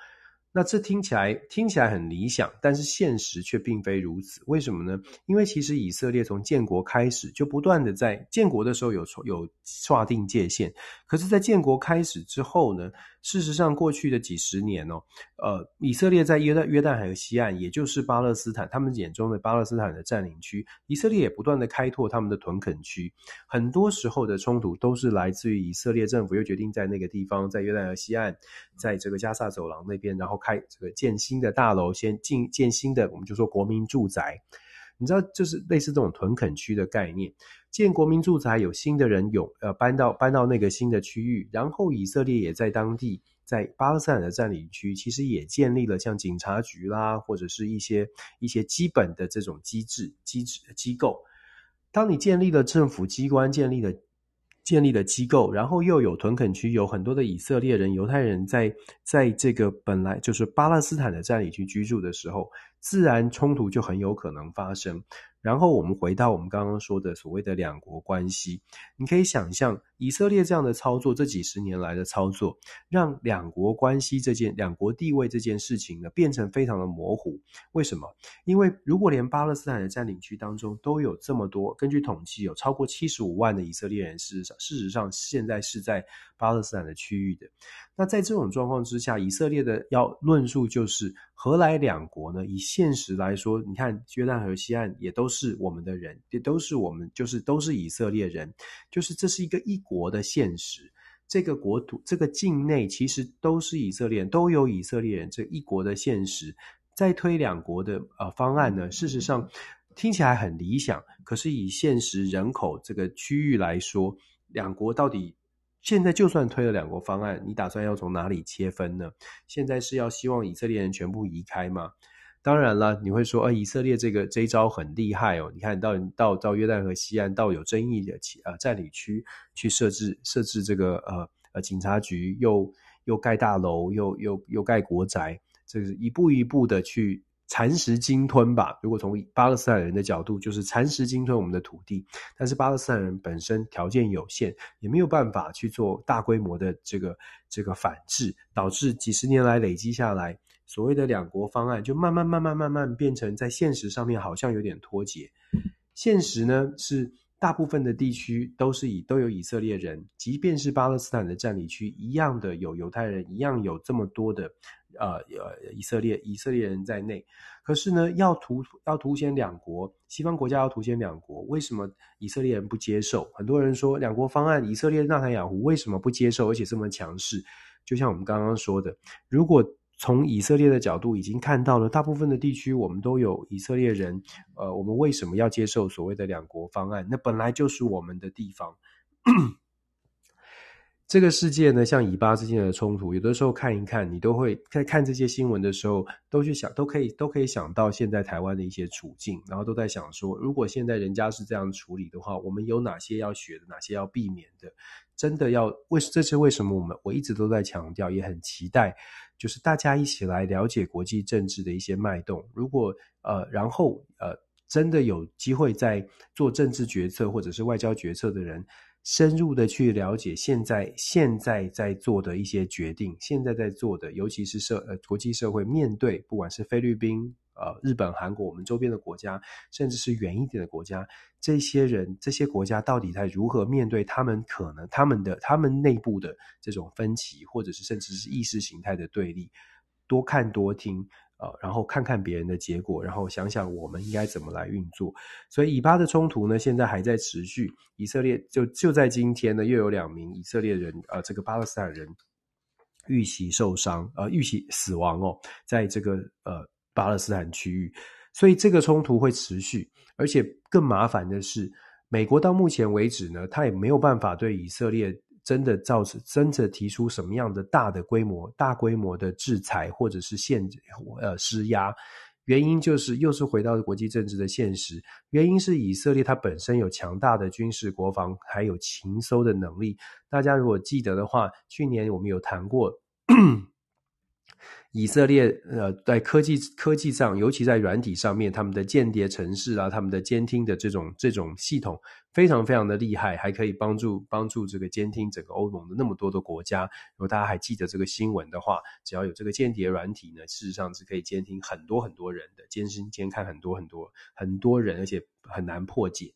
那这听起来听起来很理想，但是现实却并非如此。为什么呢？因为其实以色列从建国开始就不断的在建国的时候有有划定界限，可是，在建国开始之后呢，事实上过去的几十年哦，呃，以色列在约旦约旦河西岸，也就是巴勒斯坦他们眼中的巴勒斯坦的占领区，以色列也不断的开拓他们的屯垦区。很多时候的冲突都是来自于以色列政府又决定在那个地方，在约旦河西岸，在这个加萨走廊那边，然后。开这个建新的大楼，先进建新的，我们就说国民住宅。你知道，就是类似这种屯垦区的概念，建国民住宅，有新的人有呃搬到搬到那个新的区域，然后以色列也在当地，在巴勒斯坦的占领区，其实也建立了像警察局啦，或者是一些一些基本的这种机制机制机构。当你建立了政府机关，建立了。建立的机构，然后又有屯垦区，有很多的以色列人、犹太人在在这个本来就是巴勒斯坦的占领区居住的时候，自然冲突就很有可能发生。然后我们回到我们刚刚说的所谓的两国关系，你可以想象，以色列这样的操作，这几十年来的操作，让两国关系这件、两国地位这件事情呢，变成非常的模糊。为什么？因为如果连巴勒斯坦的占领区当中都有这么多，根据统计有超过七十五万的以色列人，事实上，事实上现在是在巴勒斯坦的区域的。那在这种状况之下，以色列的要论述就是，何来两国呢？以现实来说，你看约旦河西岸也都是我们的人，也都是我们，就是都是以色列人，就是这是一个一国的现实。这个国土，这个境内其实都是以色列，都有以色列人，这一国的现实。再推两国的呃方案呢，事实上听起来很理想，可是以现实人口这个区域来说，两国到底？现在就算推了两国方案，你打算要从哪里切分呢？现在是要希望以色列人全部移开吗？当然了，你会说，呃，以色列这个这一招很厉害哦。你看到到到约旦河西岸到有争议的呃占领区去设置设置这个呃呃警察局，又又盖大楼，又又又盖国宅，这是一步一步的去。蚕食鲸吞吧。如果从巴勒斯坦人的角度，就是蚕食鲸吞我们的土地。但是巴勒斯坦人本身条件有限，也没有办法去做大规模的这个这个反制，导致几十年来累积下来，所谓的两国方案就慢慢慢慢慢慢变成在现实上面好像有点脱节。现实呢是大部分的地区都是以都有以色列人，即便是巴勒斯坦的占领区一样的有犹太人，一样有这么多的。呃呃，以色列以色列人在内，可是呢，要图要凸显两国，西方国家要凸显两国，为什么以色列人不接受？很多人说两国方案，以色列纳坦雅胡为什么不接受，而且这么强势？就像我们刚刚说的，如果从以色列的角度已经看到了，大部分的地区我们都有以色列人，呃，我们为什么要接受所谓的两国方案？那本来就是我们的地方。这个世界呢，像以巴之间的冲突，有的时候看一看，你都会在看这些新闻的时候，都去想，都可以都可以想到现在台湾的一些处境，然后都在想说，如果现在人家是这样处理的话，我们有哪些要学的，哪些要避免的？真的要为这是为什么？我们我一直都在强调，也很期待，就是大家一起来了解国际政治的一些脉动。如果呃，然后呃，真的有机会在做政治决策或者是外交决策的人。深入的去了解现在现在在做的一些决定，现在在做的，尤其是社呃国际社会面对不管是菲律宾、呃日本、韩国，我们周边的国家，甚至是远一点的国家，这些人这些国家到底在如何面对他们可能他们的他们内部的这种分歧，或者是甚至是意识形态的对立，多看多听。呃，然后看看别人的结果，然后想想我们应该怎么来运作。所以以巴的冲突呢，现在还在持续。以色列就就在今天呢，又有两名以色列人，呃，这个巴勒斯坦人遇袭受伤，呃，遇袭死亡哦，在这个呃巴勒斯坦区域。所以这个冲突会持续，而且更麻烦的是，美国到目前为止呢，他也没有办法对以色列。真的造成真的提出什么样的大的规模、大规模的制裁或者是限制呃施压？原因就是又是回到国际政治的现实。原因是以色列它本身有强大的军事国防，还有情搜的能力。大家如果记得的话，去年我们有谈过。以色列呃，在科技科技上，尤其在软体上面，他们的间谍城市啊，他们的监听的这种这种系统，非常非常的厉害，还可以帮助帮助这个监听整个欧盟的那么多的国家。如果大家还记得这个新闻的话，只要有这个间谍软体呢，事实上是可以监听很多很多人的，监视监看很多很多很多人，而且很难破解。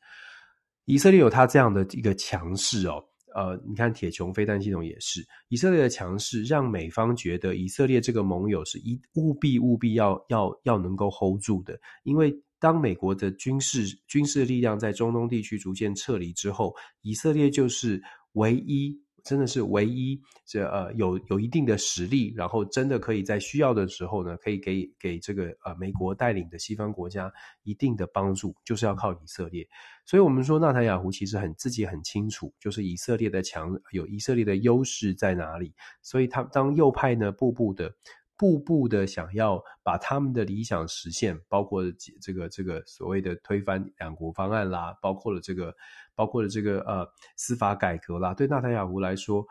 以色列有它这样的一个强势哦。呃，你看铁穹飞弹系统也是以色列的强势，让美方觉得以色列这个盟友是一务必务必要要要能够 hold 住的，因为当美国的军事军事力量在中东地区逐渐撤离之后，以色列就是唯一。真的是唯一这呃有有一定的实力，然后真的可以在需要的时候呢，可以给给这个呃美国带领的西方国家一定的帮助，就是要靠以色列。所以，我们说纳坦雅胡其实很自己很清楚，就是以色列的强有以色列的优势在哪里。所以，他当右派呢，步步的步步的想要把他们的理想实现，包括这个这个所谓的推翻两国方案啦，包括了这个。包括了这个呃司法改革啦，对纳坦雅胡来说，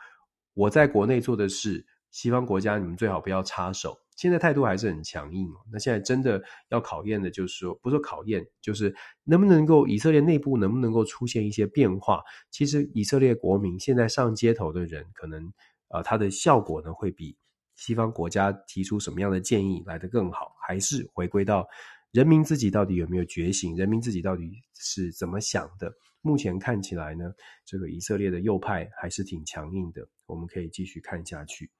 我在国内做的事，西方国家你们最好不要插手。现在态度还是很强硬哦。那现在真的要考验的，就是说，不是考验，就是能不能够以色列内部能不能够出现一些变化。其实以色列国民现在上街头的人，可能呃，他的效果呢，会比西方国家提出什么样的建议来得更好，还是回归到人民自己到底有没有觉醒，人民自己到底是怎么想的。目前看起来呢，这个以色列的右派还是挺强硬的，我们可以继续看下去。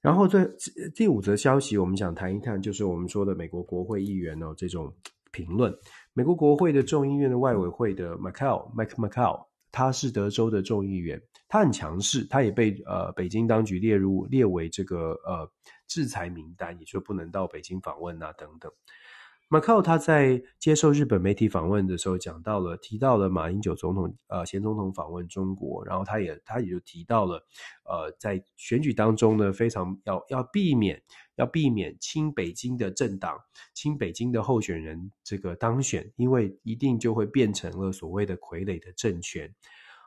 然后这第五则消息，我们想谈一谈，就是我们说的美国国会议员哦，这种评论。美国国会的众议院的外委会的 McCaul Mike McCaul，他是德州的众议员，他很强势，他也被呃北京当局列入列为这个呃制裁名单，也就不能到北京访问啊等等。McCaul 他在接受日本媒体访问的时候讲到了，提到了马英九总统呃前总统访问中国，然后他也他也就提到了，呃在选举当中呢，非常要要避免要避免亲北京的政党、亲北京的候选人这个当选，因为一定就会变成了所谓的傀儡的政权。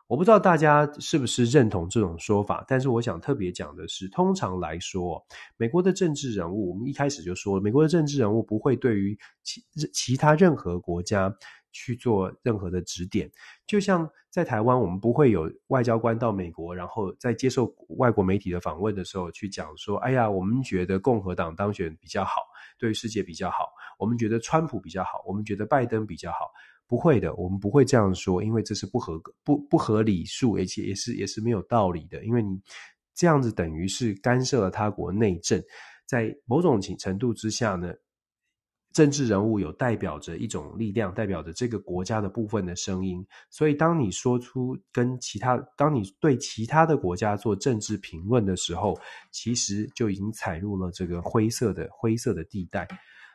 我不知道大家是不是认同这种说法，但是我想特别讲的是，通常来说，美国的政治人物，我们一开始就说，美国的政治人物不会对于其其他任何国家去做任何的指点。就像在台湾，我们不会有外交官到美国，然后在接受外国媒体的访问的时候去讲说：“哎呀，我们觉得共和党当选比较好，对世界比较好；我们觉得川普比较好，我们觉得拜登比较好。”不会的，我们不会这样说，因为这是不合格、不不合理数，而且也是也是没有道理的。因为你这样子等于是干涉了他国内政，在某种程度之下呢，政治人物有代表着一种力量，代表着这个国家的部分的声音。所以，当你说出跟其他，当你对其他的国家做政治评论的时候，其实就已经踩入了这个灰色的灰色的地带。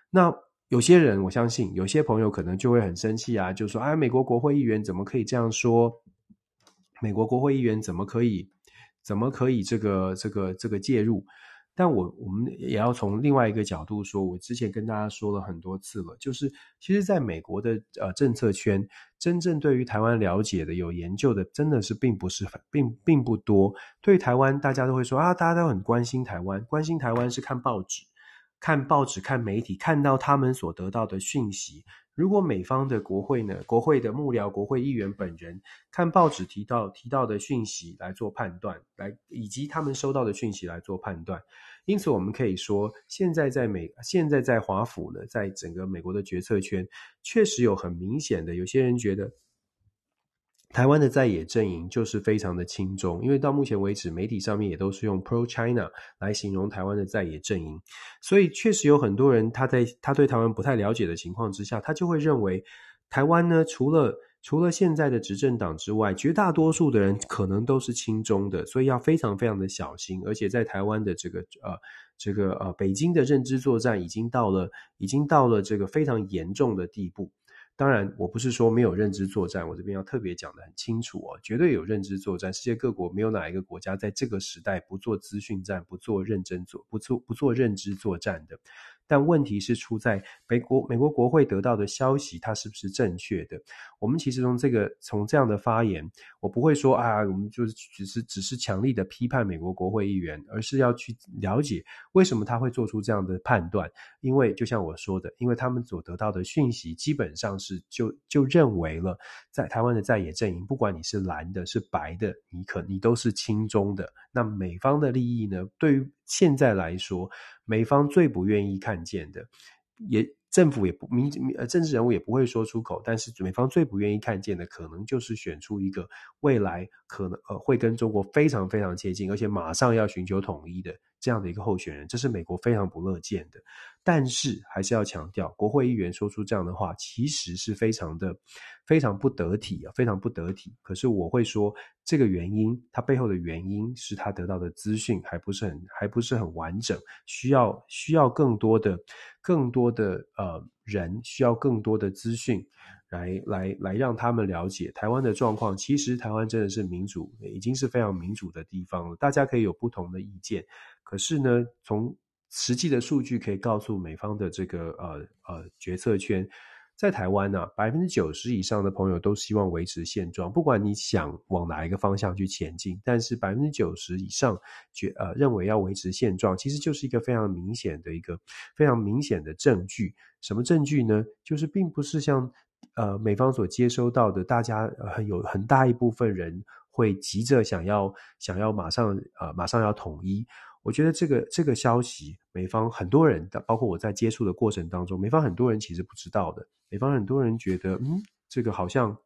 那。有些人，我相信有些朋友可能就会很生气啊，就说：“哎，美国国会议员怎么可以这样说？美国国会议员怎么可以，怎么可以这个这个这个介入？”但我我们也要从另外一个角度说，我之前跟大家说了很多次了，就是其实在美国的呃政策圈，真正对于台湾了解的、有研究的，真的是并不是很并并不多。对台湾，大家都会说啊，大家都很关心台湾，关心台湾是看报纸。看报纸、看媒体，看到他们所得到的讯息。如果美方的国会呢，国会的幕僚、国会议员本人看报纸提到提到的讯息来做判断，来以及他们收到的讯息来做判断。因此，我们可以说，现在在美，现在在华府呢，在整个美国的决策圈，确实有很明显的，有些人觉得。台湾的在野阵营就是非常的亲中，因为到目前为止，媒体上面也都是用 pro China 来形容台湾的在野阵营，所以确实有很多人他在他对台湾不太了解的情况之下，他就会认为台湾呢，除了除了现在的执政党之外，绝大多数的人可能都是亲中的，所以要非常非常的小心，而且在台湾的这个呃这个呃北京的认知作战已经到了已经到了这个非常严重的地步。当然，我不是说没有认知作战，我这边要特别讲得很清楚哦，绝对有认知作战。世界各国没有哪一个国家在这个时代不做资讯战、不做认真做、不做不做认知作战的。但问题是出在美国，美国国会得到的消息，它是不是正确的？我们其实从这个从这样的发言，我不会说啊，我们就只是只是强力的批判美国国会议员，而是要去了解为什么他会做出这样的判断。因为就像我说的，因为他们所得到的讯息基本上是就就认为了，在台湾的在野阵营，不管你是蓝的，是白的，你可你都是亲中的。那美方的利益呢？对于现在来说，美方最不愿意看见的，也政府也不民呃政治人物也不会说出口，但是美方最不愿意看见的，可能就是选出一个未来可能呃会跟中国非常非常接近，而且马上要寻求统一的这样的一个候选人，这是美国非常不乐见的。但是还是要强调，国会议员说出这样的话，其实是非常的非常不得体啊，非常不得体。可是我会说，这个原因，它背后的原因是他得到的资讯还不是很还不是很完整，需要需要更多的更多的呃人，需要更多的资讯来来来让他们了解台湾的状况。其实台湾真的是民主，已经是非常民主的地方了。大家可以有不同的意见，可是呢，从实际的数据可以告诉美方的这个呃呃决策圈，在台湾呢、百分之九十以上的朋友都希望维持现状，不管你想往哪一个方向去前进，但是百分之九十以上觉呃认为要维持现状，其实就是一个非常明显的一个非常明显的证据。什么证据呢？就是并不是像呃美方所接收到的，大家很有很大一部分人会急着想要想要马上呃马上要统一。我觉得这个这个消息，美方很多人，包括我在接触的过程当中，美方很多人其实不知道的。美方很多人觉得，嗯，这个好像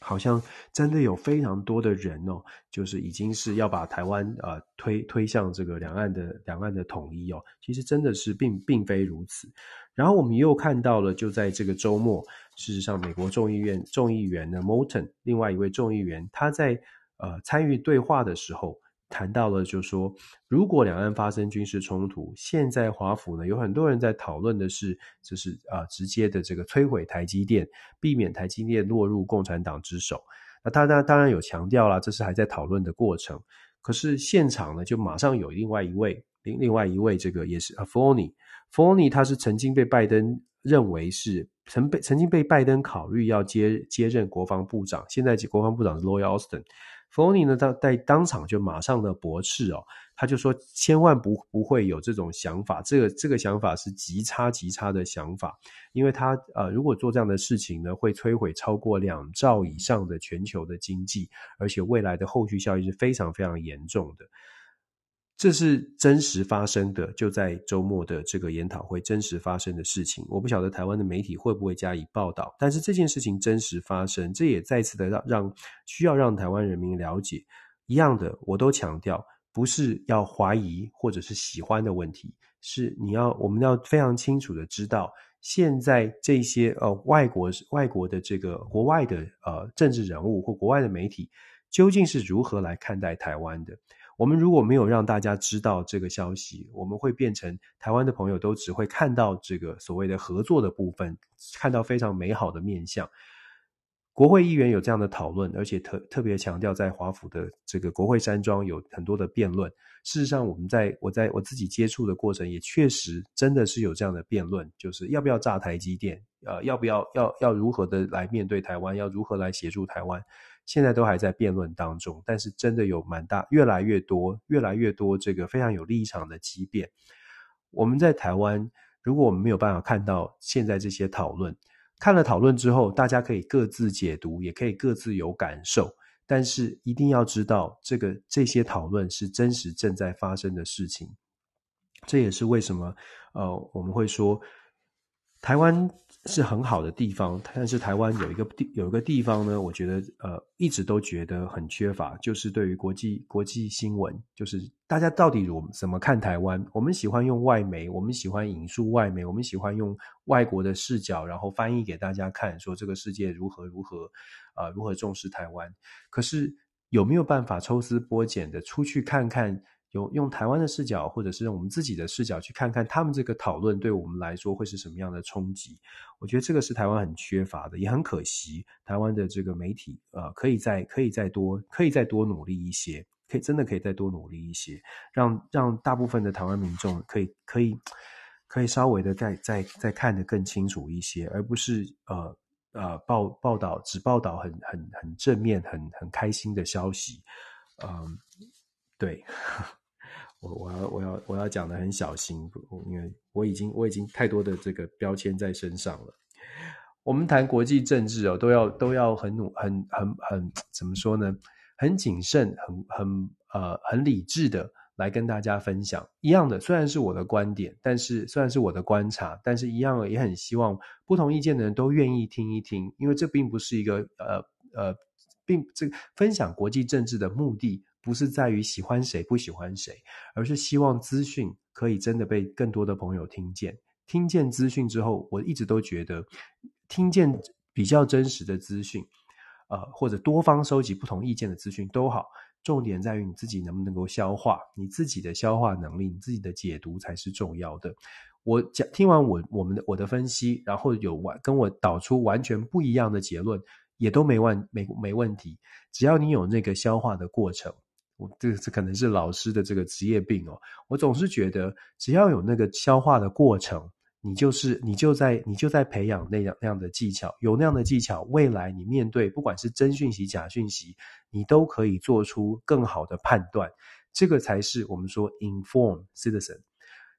好像真的有非常多的人哦，就是已经是要把台湾呃推推向这个两岸的两岸的统一哦。其实真的是并并非如此。然后我们又看到了，就在这个周末，事实上，美国众议院众议员呢，Moulton，另外一位众议员，他在呃参与对话的时候。谈到了，就说如果两岸发生军事冲突，现在华府呢有很多人在讨论的是，就是啊、直接的这个摧毁台积电，避免台积电落入共产党之手。那他当当然有强调啦，这是还在讨论的过程。可是现场呢，就马上有另外一位另另外一位这个也是 Floney，Floney 他是曾经被拜登认为是曾被曾经被拜登考虑要接接任国防部长，现在国防部长是 Lloyd Austin。弗洛尼呢，他在当场就马上的驳斥哦，他就说千万不不会有这种想法，这个这个想法是极差极差的想法，因为他呃如果做这样的事情呢，会摧毁超过两兆以上的全球的经济，而且未来的后续效应是非常非常严重的。这是真实发生的，就在周末的这个研讨会真实发生的事情。我不晓得台湾的媒体会不会加以报道，但是这件事情真实发生，这也再次的让让需要让台湾人民了解。一样的，我都强调，不是要怀疑或者是喜欢的问题，是你要我们要非常清楚的知道，现在这些呃外国外国的这个国外的呃政治人物或国外的媒体究竟是如何来看待台湾的。我们如果没有让大家知道这个消息，我们会变成台湾的朋友都只会看到这个所谓的合作的部分，看到非常美好的面向。国会议员有这样的讨论，而且特特别强调，在华府的这个国会山庄有很多的辩论。事实上，我们在我在我自己接触的过程，也确实真的是有这样的辩论，就是要不要炸台积电，呃，要不要要要如何的来面对台湾，要如何来协助台湾。现在都还在辩论当中，但是真的有蛮大，越来越多，越来越多这个非常有立场的激辩。我们在台湾，如果我们没有办法看到现在这些讨论，看了讨论之后，大家可以各自解读，也可以各自有感受，但是一定要知道，这个这些讨论是真实正在发生的事情。这也是为什么，呃，我们会说。台湾是很好的地方，但是台湾有一个地有一个地方呢，我觉得呃一直都觉得很缺乏，就是对于国际国际新闻，就是大家到底如怎么看台湾？我们喜欢用外媒，我们喜欢引述外媒，我们喜欢用外国的视角，然后翻译给大家看，说这个世界如何如何啊、如何重视台湾。可是有没有办法抽丝剥茧的出去看看？用用台湾的视角，或者是用我们自己的视角去看看他们这个讨论对我们来说会是什么样的冲击？我觉得这个是台湾很缺乏的，也很可惜。台湾的这个媒体，呃，可以再可以再多，可以再多努力一些，可以真的可以再多努力一些，让让大部分的台湾民众可以可以可以稍微的再再再看得更清楚一些，而不是呃呃报报道只报道很很很正面、很很开心的消息，嗯、对。我我要我要我要讲的很小心，因为我已经我已经太多的这个标签在身上了。我们谈国际政治哦，都要都要很努很很很怎么说呢？很谨慎，很很呃很理智的来跟大家分享。一样的，虽然是我的观点，但是虽然是我的观察，但是一样也很希望不同意见的人都愿意听一听，因为这并不是一个呃呃，并这个分享国际政治的目的。不是在于喜欢谁不喜欢谁，而是希望资讯可以真的被更多的朋友听见。听见资讯之后，我一直都觉得，听见比较真实的资讯，呃，或者多方收集不同意见的资讯都好。重点在于你自己能不能够消化，你自己的消化能力，你自己的解读才是重要的。我讲听完我我们的我的分析，然后有完跟我导出完全不一样的结论，也都没问没没问题。只要你有那个消化的过程。我这这可能是老师的这个职业病哦。我总是觉得，只要有那个消化的过程，你就是你就在你就在培养那样那样的技巧，有那样的技巧，未来你面对不管是真讯息、假讯息，你都可以做出更好的判断。这个才是我们说 inform citizen。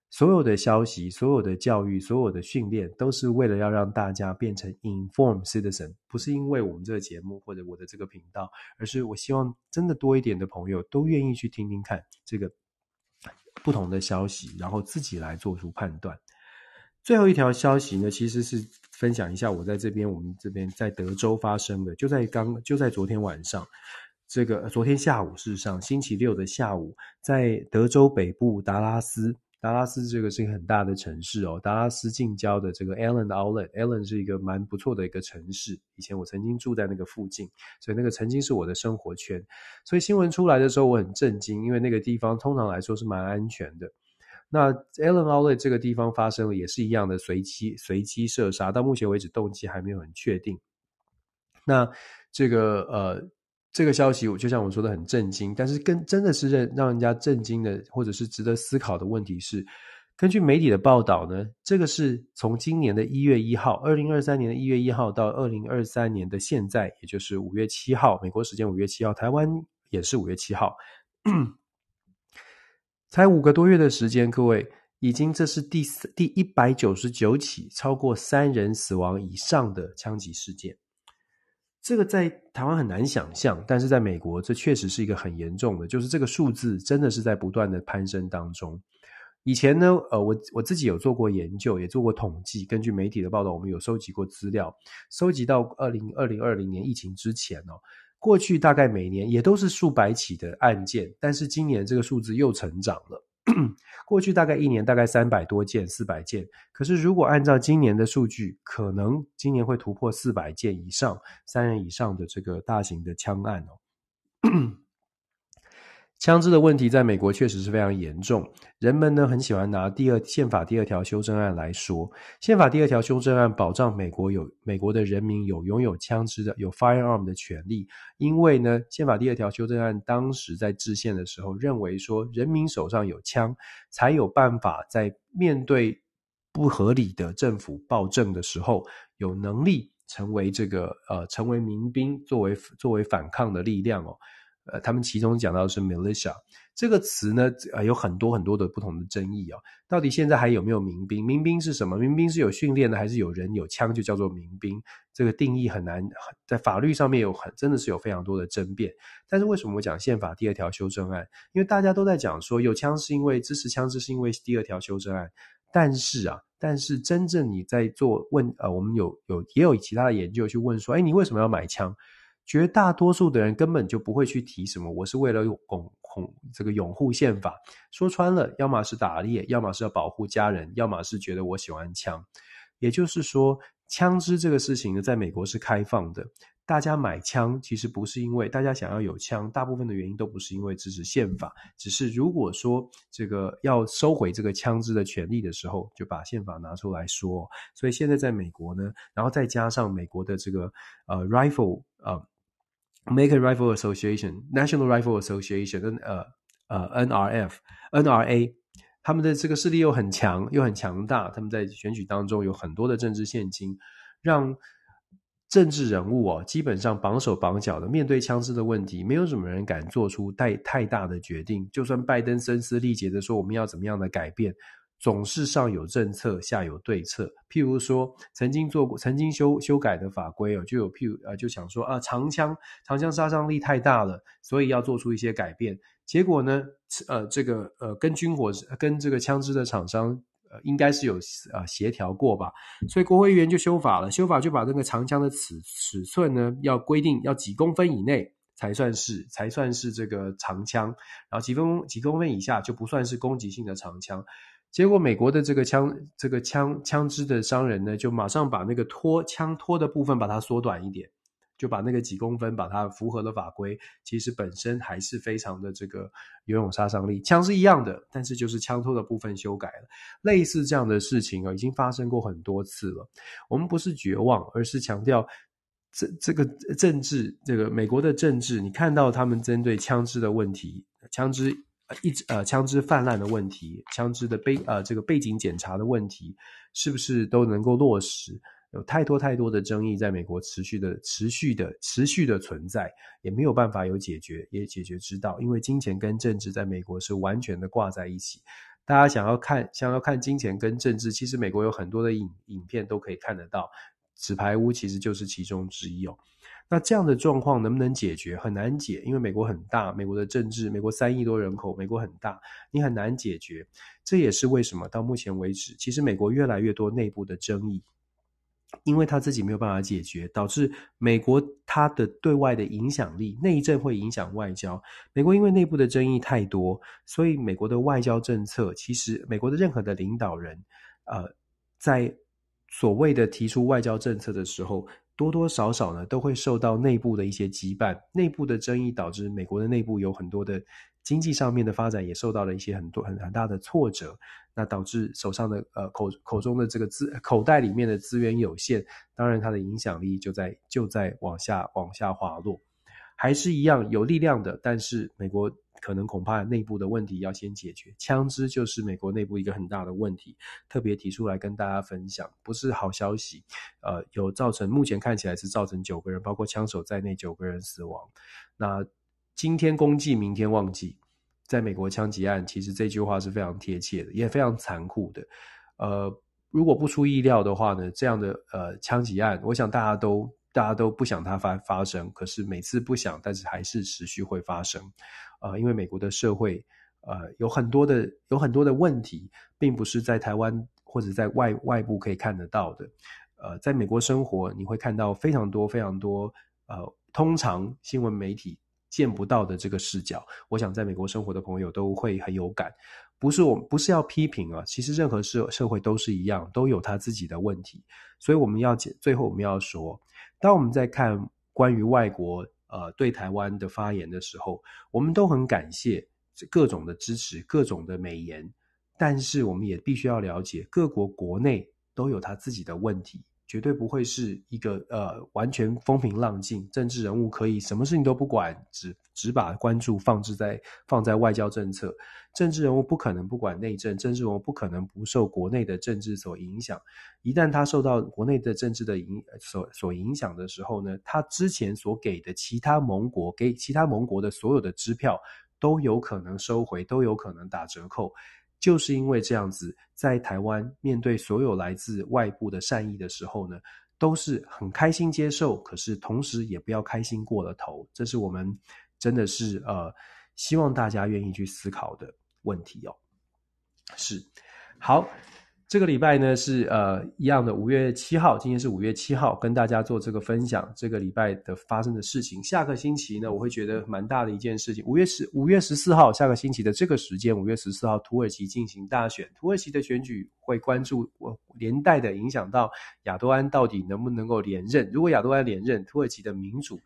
所有的消息、所有的教育、所有的训练，都是为了要让大家变成 inform citizen，不是因为我们这个节目或者我的这个频道，而是我希望真的多一点的朋友都愿意去听听看这个不同的消息，然后自己来做出判断。最后一条消息呢，其实是分享一下我在这边，我们这边在德州发生的，就在刚就在昨天晚上，这个昨天下午，事实上星期六的下午，在德州北部达拉斯，达拉斯这个是一个很大的城市哦，达拉斯近郊的这个 Allen Outlet，Allen 是一个蛮不错的一个城市，以前我曾经住在那个附近，所以那个曾经是我的生活圈，所以新闻出来的时候我很震惊，因为那个地方通常来说是蛮安全的。那 Allen Outlet 这个地方发生了也是一样的随机随机射杀，到目前为止动机还没有很确定。那这个呃这个消息，我就像我说的很震惊，但是跟真的是让让人家震惊的，或者是值得思考的问题是，根据媒体的报道呢，这个是从今年的一月一号，二零二三年的一月一号到二零二三年的现在，也就是五月七号，美国时间五月七号，台湾也是五月七号。才五个多月的时间，各位已经这是第第一百九十九起超过三人死亡以上的枪击事件。这个在台湾很难想象，但是在美国这确实是一个很严重的，就是这个数字真的是在不断的攀升当中。以前呢，呃，我我自己有做过研究，也做过统计，根据媒体的报道，我们有收集过资料，收集到二零二零二零年疫情之前哦。过去大概每年也都是数百起的案件，但是今年这个数字又成长了。过去大概一年大概三百多件、四百件，可是如果按照今年的数据，可能今年会突破四百件以上，三人以上的这个大型的枪案哦。枪支的问题在美国确实是非常严重，人们呢很喜欢拿第二宪法第二条修正案来说。宪法第二条修正案保障美国有美国的人民有拥有枪支的有 firearm 的权利，因为呢宪法第二条修正案当时在制宪的时候认为说，人民手上有枪才有办法在面对不合理的政府暴政的时候有能力成为这个呃成为民兵作为作为反抗的力量哦。呃，他们其中讲到的是 militia 这个词呢，呃，有很多很多的不同的争议啊。到底现在还有没有民兵？民兵是什么？民兵是有训练的，还是有人有枪就叫做民兵？这个定义很难，在法律上面有很真的是有非常多的争辩。但是为什么我讲宪法第二条修正案？因为大家都在讲说有枪是因为支持枪支是因为第二条修正案。但是啊，但是真正你在做问，呃，我们有有也有其他的研究去问说，哎，你为什么要买枪？绝大多数的人根本就不会去提什么，我是为了拥护这个拥护宪法。说穿了，要么是打猎，要么是要保护家人，要么是觉得我喜欢枪。也就是说，枪支这个事情呢，在美国是开放的。大家买枪其实不是因为大家想要有枪，大部分的原因都不是因为支持宪法，只是如果说这个要收回这个枪支的权利的时候，就把宪法拿出来说。所以现在在美国呢，然后再加上美国的这个呃 rifle 呃。American Rifle Association、National Rifle Association 跟呃呃 NRF、NRA，他们的这个势力又很强，又很强大。他们在选举当中有很多的政治献金，让政治人物哦，基本上绑手绑脚的面对枪支的问题，没有什么人敢做出太太大的决定。就算拜登声嘶力竭的说我们要怎么样的改变。总是上有政策，下有对策。譬如说，曾经做过、曾经修修改的法规哦，就有譬如呃，就想说啊，长枪长枪杀伤力太大了，所以要做出一些改变。结果呢，呃，这个呃，跟军火跟这个枪支的厂商呃，应该是有呃协调过吧。所以国会议员就修法了，修法就把那个长枪的尺尺寸呢，要规定要几公分以内才算是才算是这个长枪，然后几分几公分以下就不算是攻击性的长枪。结果，美国的这个枪、这个枪、枪支的商人呢，就马上把那个托枪托的部分把它缩短一点，就把那个几公分把它符合了法规，其实本身还是非常的这个有勇杀伤力。枪是一样的，但是就是枪托的部分修改了。类似这样的事情啊，已经发生过很多次了。我们不是绝望，而是强调这这个政治，这个美国的政治，你看到他们针对枪支的问题，枪支。一直呃，枪支泛滥的问题，枪支的背呃这个背景检查的问题，是不是都能够落实？有太多太多的争议在美国持续的、持续的、持续的存在，也没有办法有解决，也解决之道。因为金钱跟政治在美国是完全的挂在一起。大家想要看，想要看金钱跟政治，其实美国有很多的影影片都可以看得到。纸牌屋其实就是其中之一哦。那这样的状况能不能解决？很难解，因为美国很大，美国的政治，美国三亿多人口，美国很大，你很难解决。这也是为什么到目前为止，其实美国越来越多内部的争议。因为他自己没有办法解决，导致美国它的对外的影响力，内政会影响外交。美国因为内部的争议太多，所以美国的外交政策，其实美国的任何的领导人，呃，在所谓的提出外交政策的时候，多多少少呢都会受到内部的一些羁绊，内部的争议导致美国的内部有很多的。经济上面的发展也受到了一些很多很很大的挫折，那导致手上的呃口口中的这个资口袋里面的资源有限，当然它的影响力就在就在往下往下滑落，还是一样有力量的，但是美国可能恐怕内部的问题要先解决，枪支就是美国内部一个很大的问题，特别提出来跟大家分享，不是好消息，呃，有造成目前看起来是造成九个人，包括枪手在内九个人死亡，那。今天公祭，明天忘记。在美国枪击案，其实这句话是非常贴切的，也非常残酷的。呃，如果不出意料的话呢，这样的呃枪击案，我想大家都大家都不想它发发生。可是每次不想，但是还是持续会发生。呃，因为美国的社会呃有很多的有很多的问题，并不是在台湾或者在外外部可以看得到的。呃，在美国生活，你会看到非常多非常多呃，通常新闻媒体。见不到的这个视角，我想在美国生活的朋友都会很有感。不是我们不是要批评啊，其实任何社社会都是一样，都有他自己的问题。所以我们要最后我们要说，当我们在看关于外国呃对台湾的发言的时候，我们都很感谢各种的支持，各种的美言。但是我们也必须要了解，各国国内都有他自己的问题。绝对不会是一个呃完全风平浪静，政治人物可以什么事情都不管，只只把关注放置在放在外交政策。政治人物不可能不管内政，政治人物不可能不受国内的政治所影响。一旦他受到国内的政治的影所所影响的时候呢，他之前所给的其他盟国给其他盟国的所有的支票都有可能收回，都有可能打折扣。就是因为这样子，在台湾面对所有来自外部的善意的时候呢，都是很开心接受，可是同时也不要开心过了头，这是我们真的是呃希望大家愿意去思考的问题哦。是，好。这个礼拜呢是呃一样的五月七号，今天是五月七号，跟大家做这个分享。这个礼拜的发生的事情，下个星期呢，我会觉得蛮大的一件事情。五月十五月十四号，下个星期的这个时间，五月十四号，土耳其进行大选，土耳其的选举会关注我连带的影响到亚多安到底能不能够连任。如果亚多安连任，土耳其的民主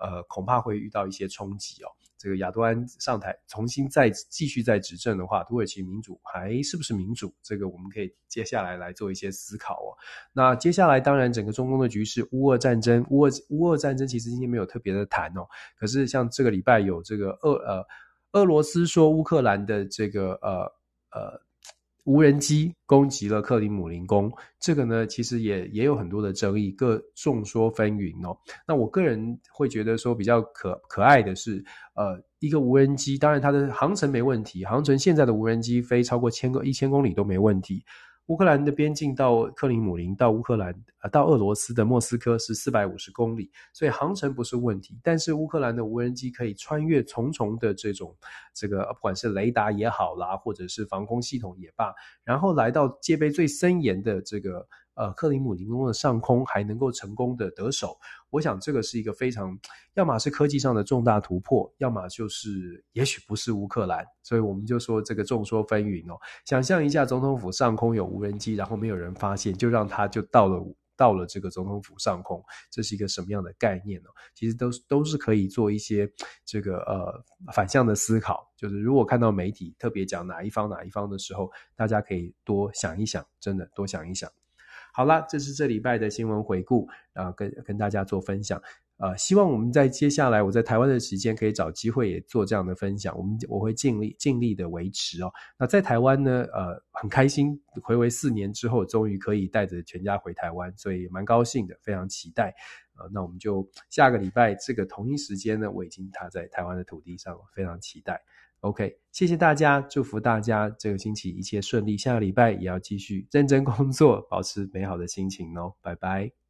呃恐怕会遇到一些冲击哦。这个亚多安上台重新再继续再执政的话，土耳其民主还是不是民主？这个我们可以接下来来做一些思考哦。那接下来当然整个中东的局势，乌俄战争，乌俄乌俄战争其实今天没有特别的谈哦。可是像这个礼拜有这个俄呃俄罗斯说乌克兰的这个呃呃。无人机攻击了克里姆林宫，这个呢，其实也也有很多的争议，各众说纷纭哦。那我个人会觉得说比较可可爱的是，呃，一个无人机，当然它的航程没问题，航程现在的无人机飞超过千个一千公里都没问题。乌克兰的边境到克里姆林，到乌克兰，呃，到俄罗斯的莫斯科是四百五十公里，所以航程不是问题。但是乌克兰的无人机可以穿越重重的这种这个，不管是雷达也好啦，或者是防空系统也罢，然后来到戒备最森严的这个。呃，克里姆林宫的上空还能够成功的得手，我想这个是一个非常，要么是科技上的重大突破，要么就是也许不是乌克兰，所以我们就说这个众说纷纭哦。想象一下，总统府上空有无人机，然后没有人发现，就让它就到了到了这个总统府上空，这是一个什么样的概念呢？其实都是都是可以做一些这个呃反向的思考，就是如果看到媒体特别讲哪一方哪一方的时候，大家可以多想一想，真的多想一想。好啦，这是这礼拜的新闻回顾，然后跟跟大家做分享。呃，希望我们在接下来我在台湾的时间可以找机会也做这样的分享，我们我会尽力尽力的维持哦。那在台湾呢，呃，很开心，回归四年之后，终于可以带着全家回台湾，所以蛮高兴的，非常期待。呃，那我们就下个礼拜这个同一时间呢，我已经踏在台湾的土地上了，非常期待。OK，谢谢大家，祝福大家这个星期一切顺利，下个礼拜也要继续认真工作，保持美好的心情哦，拜拜。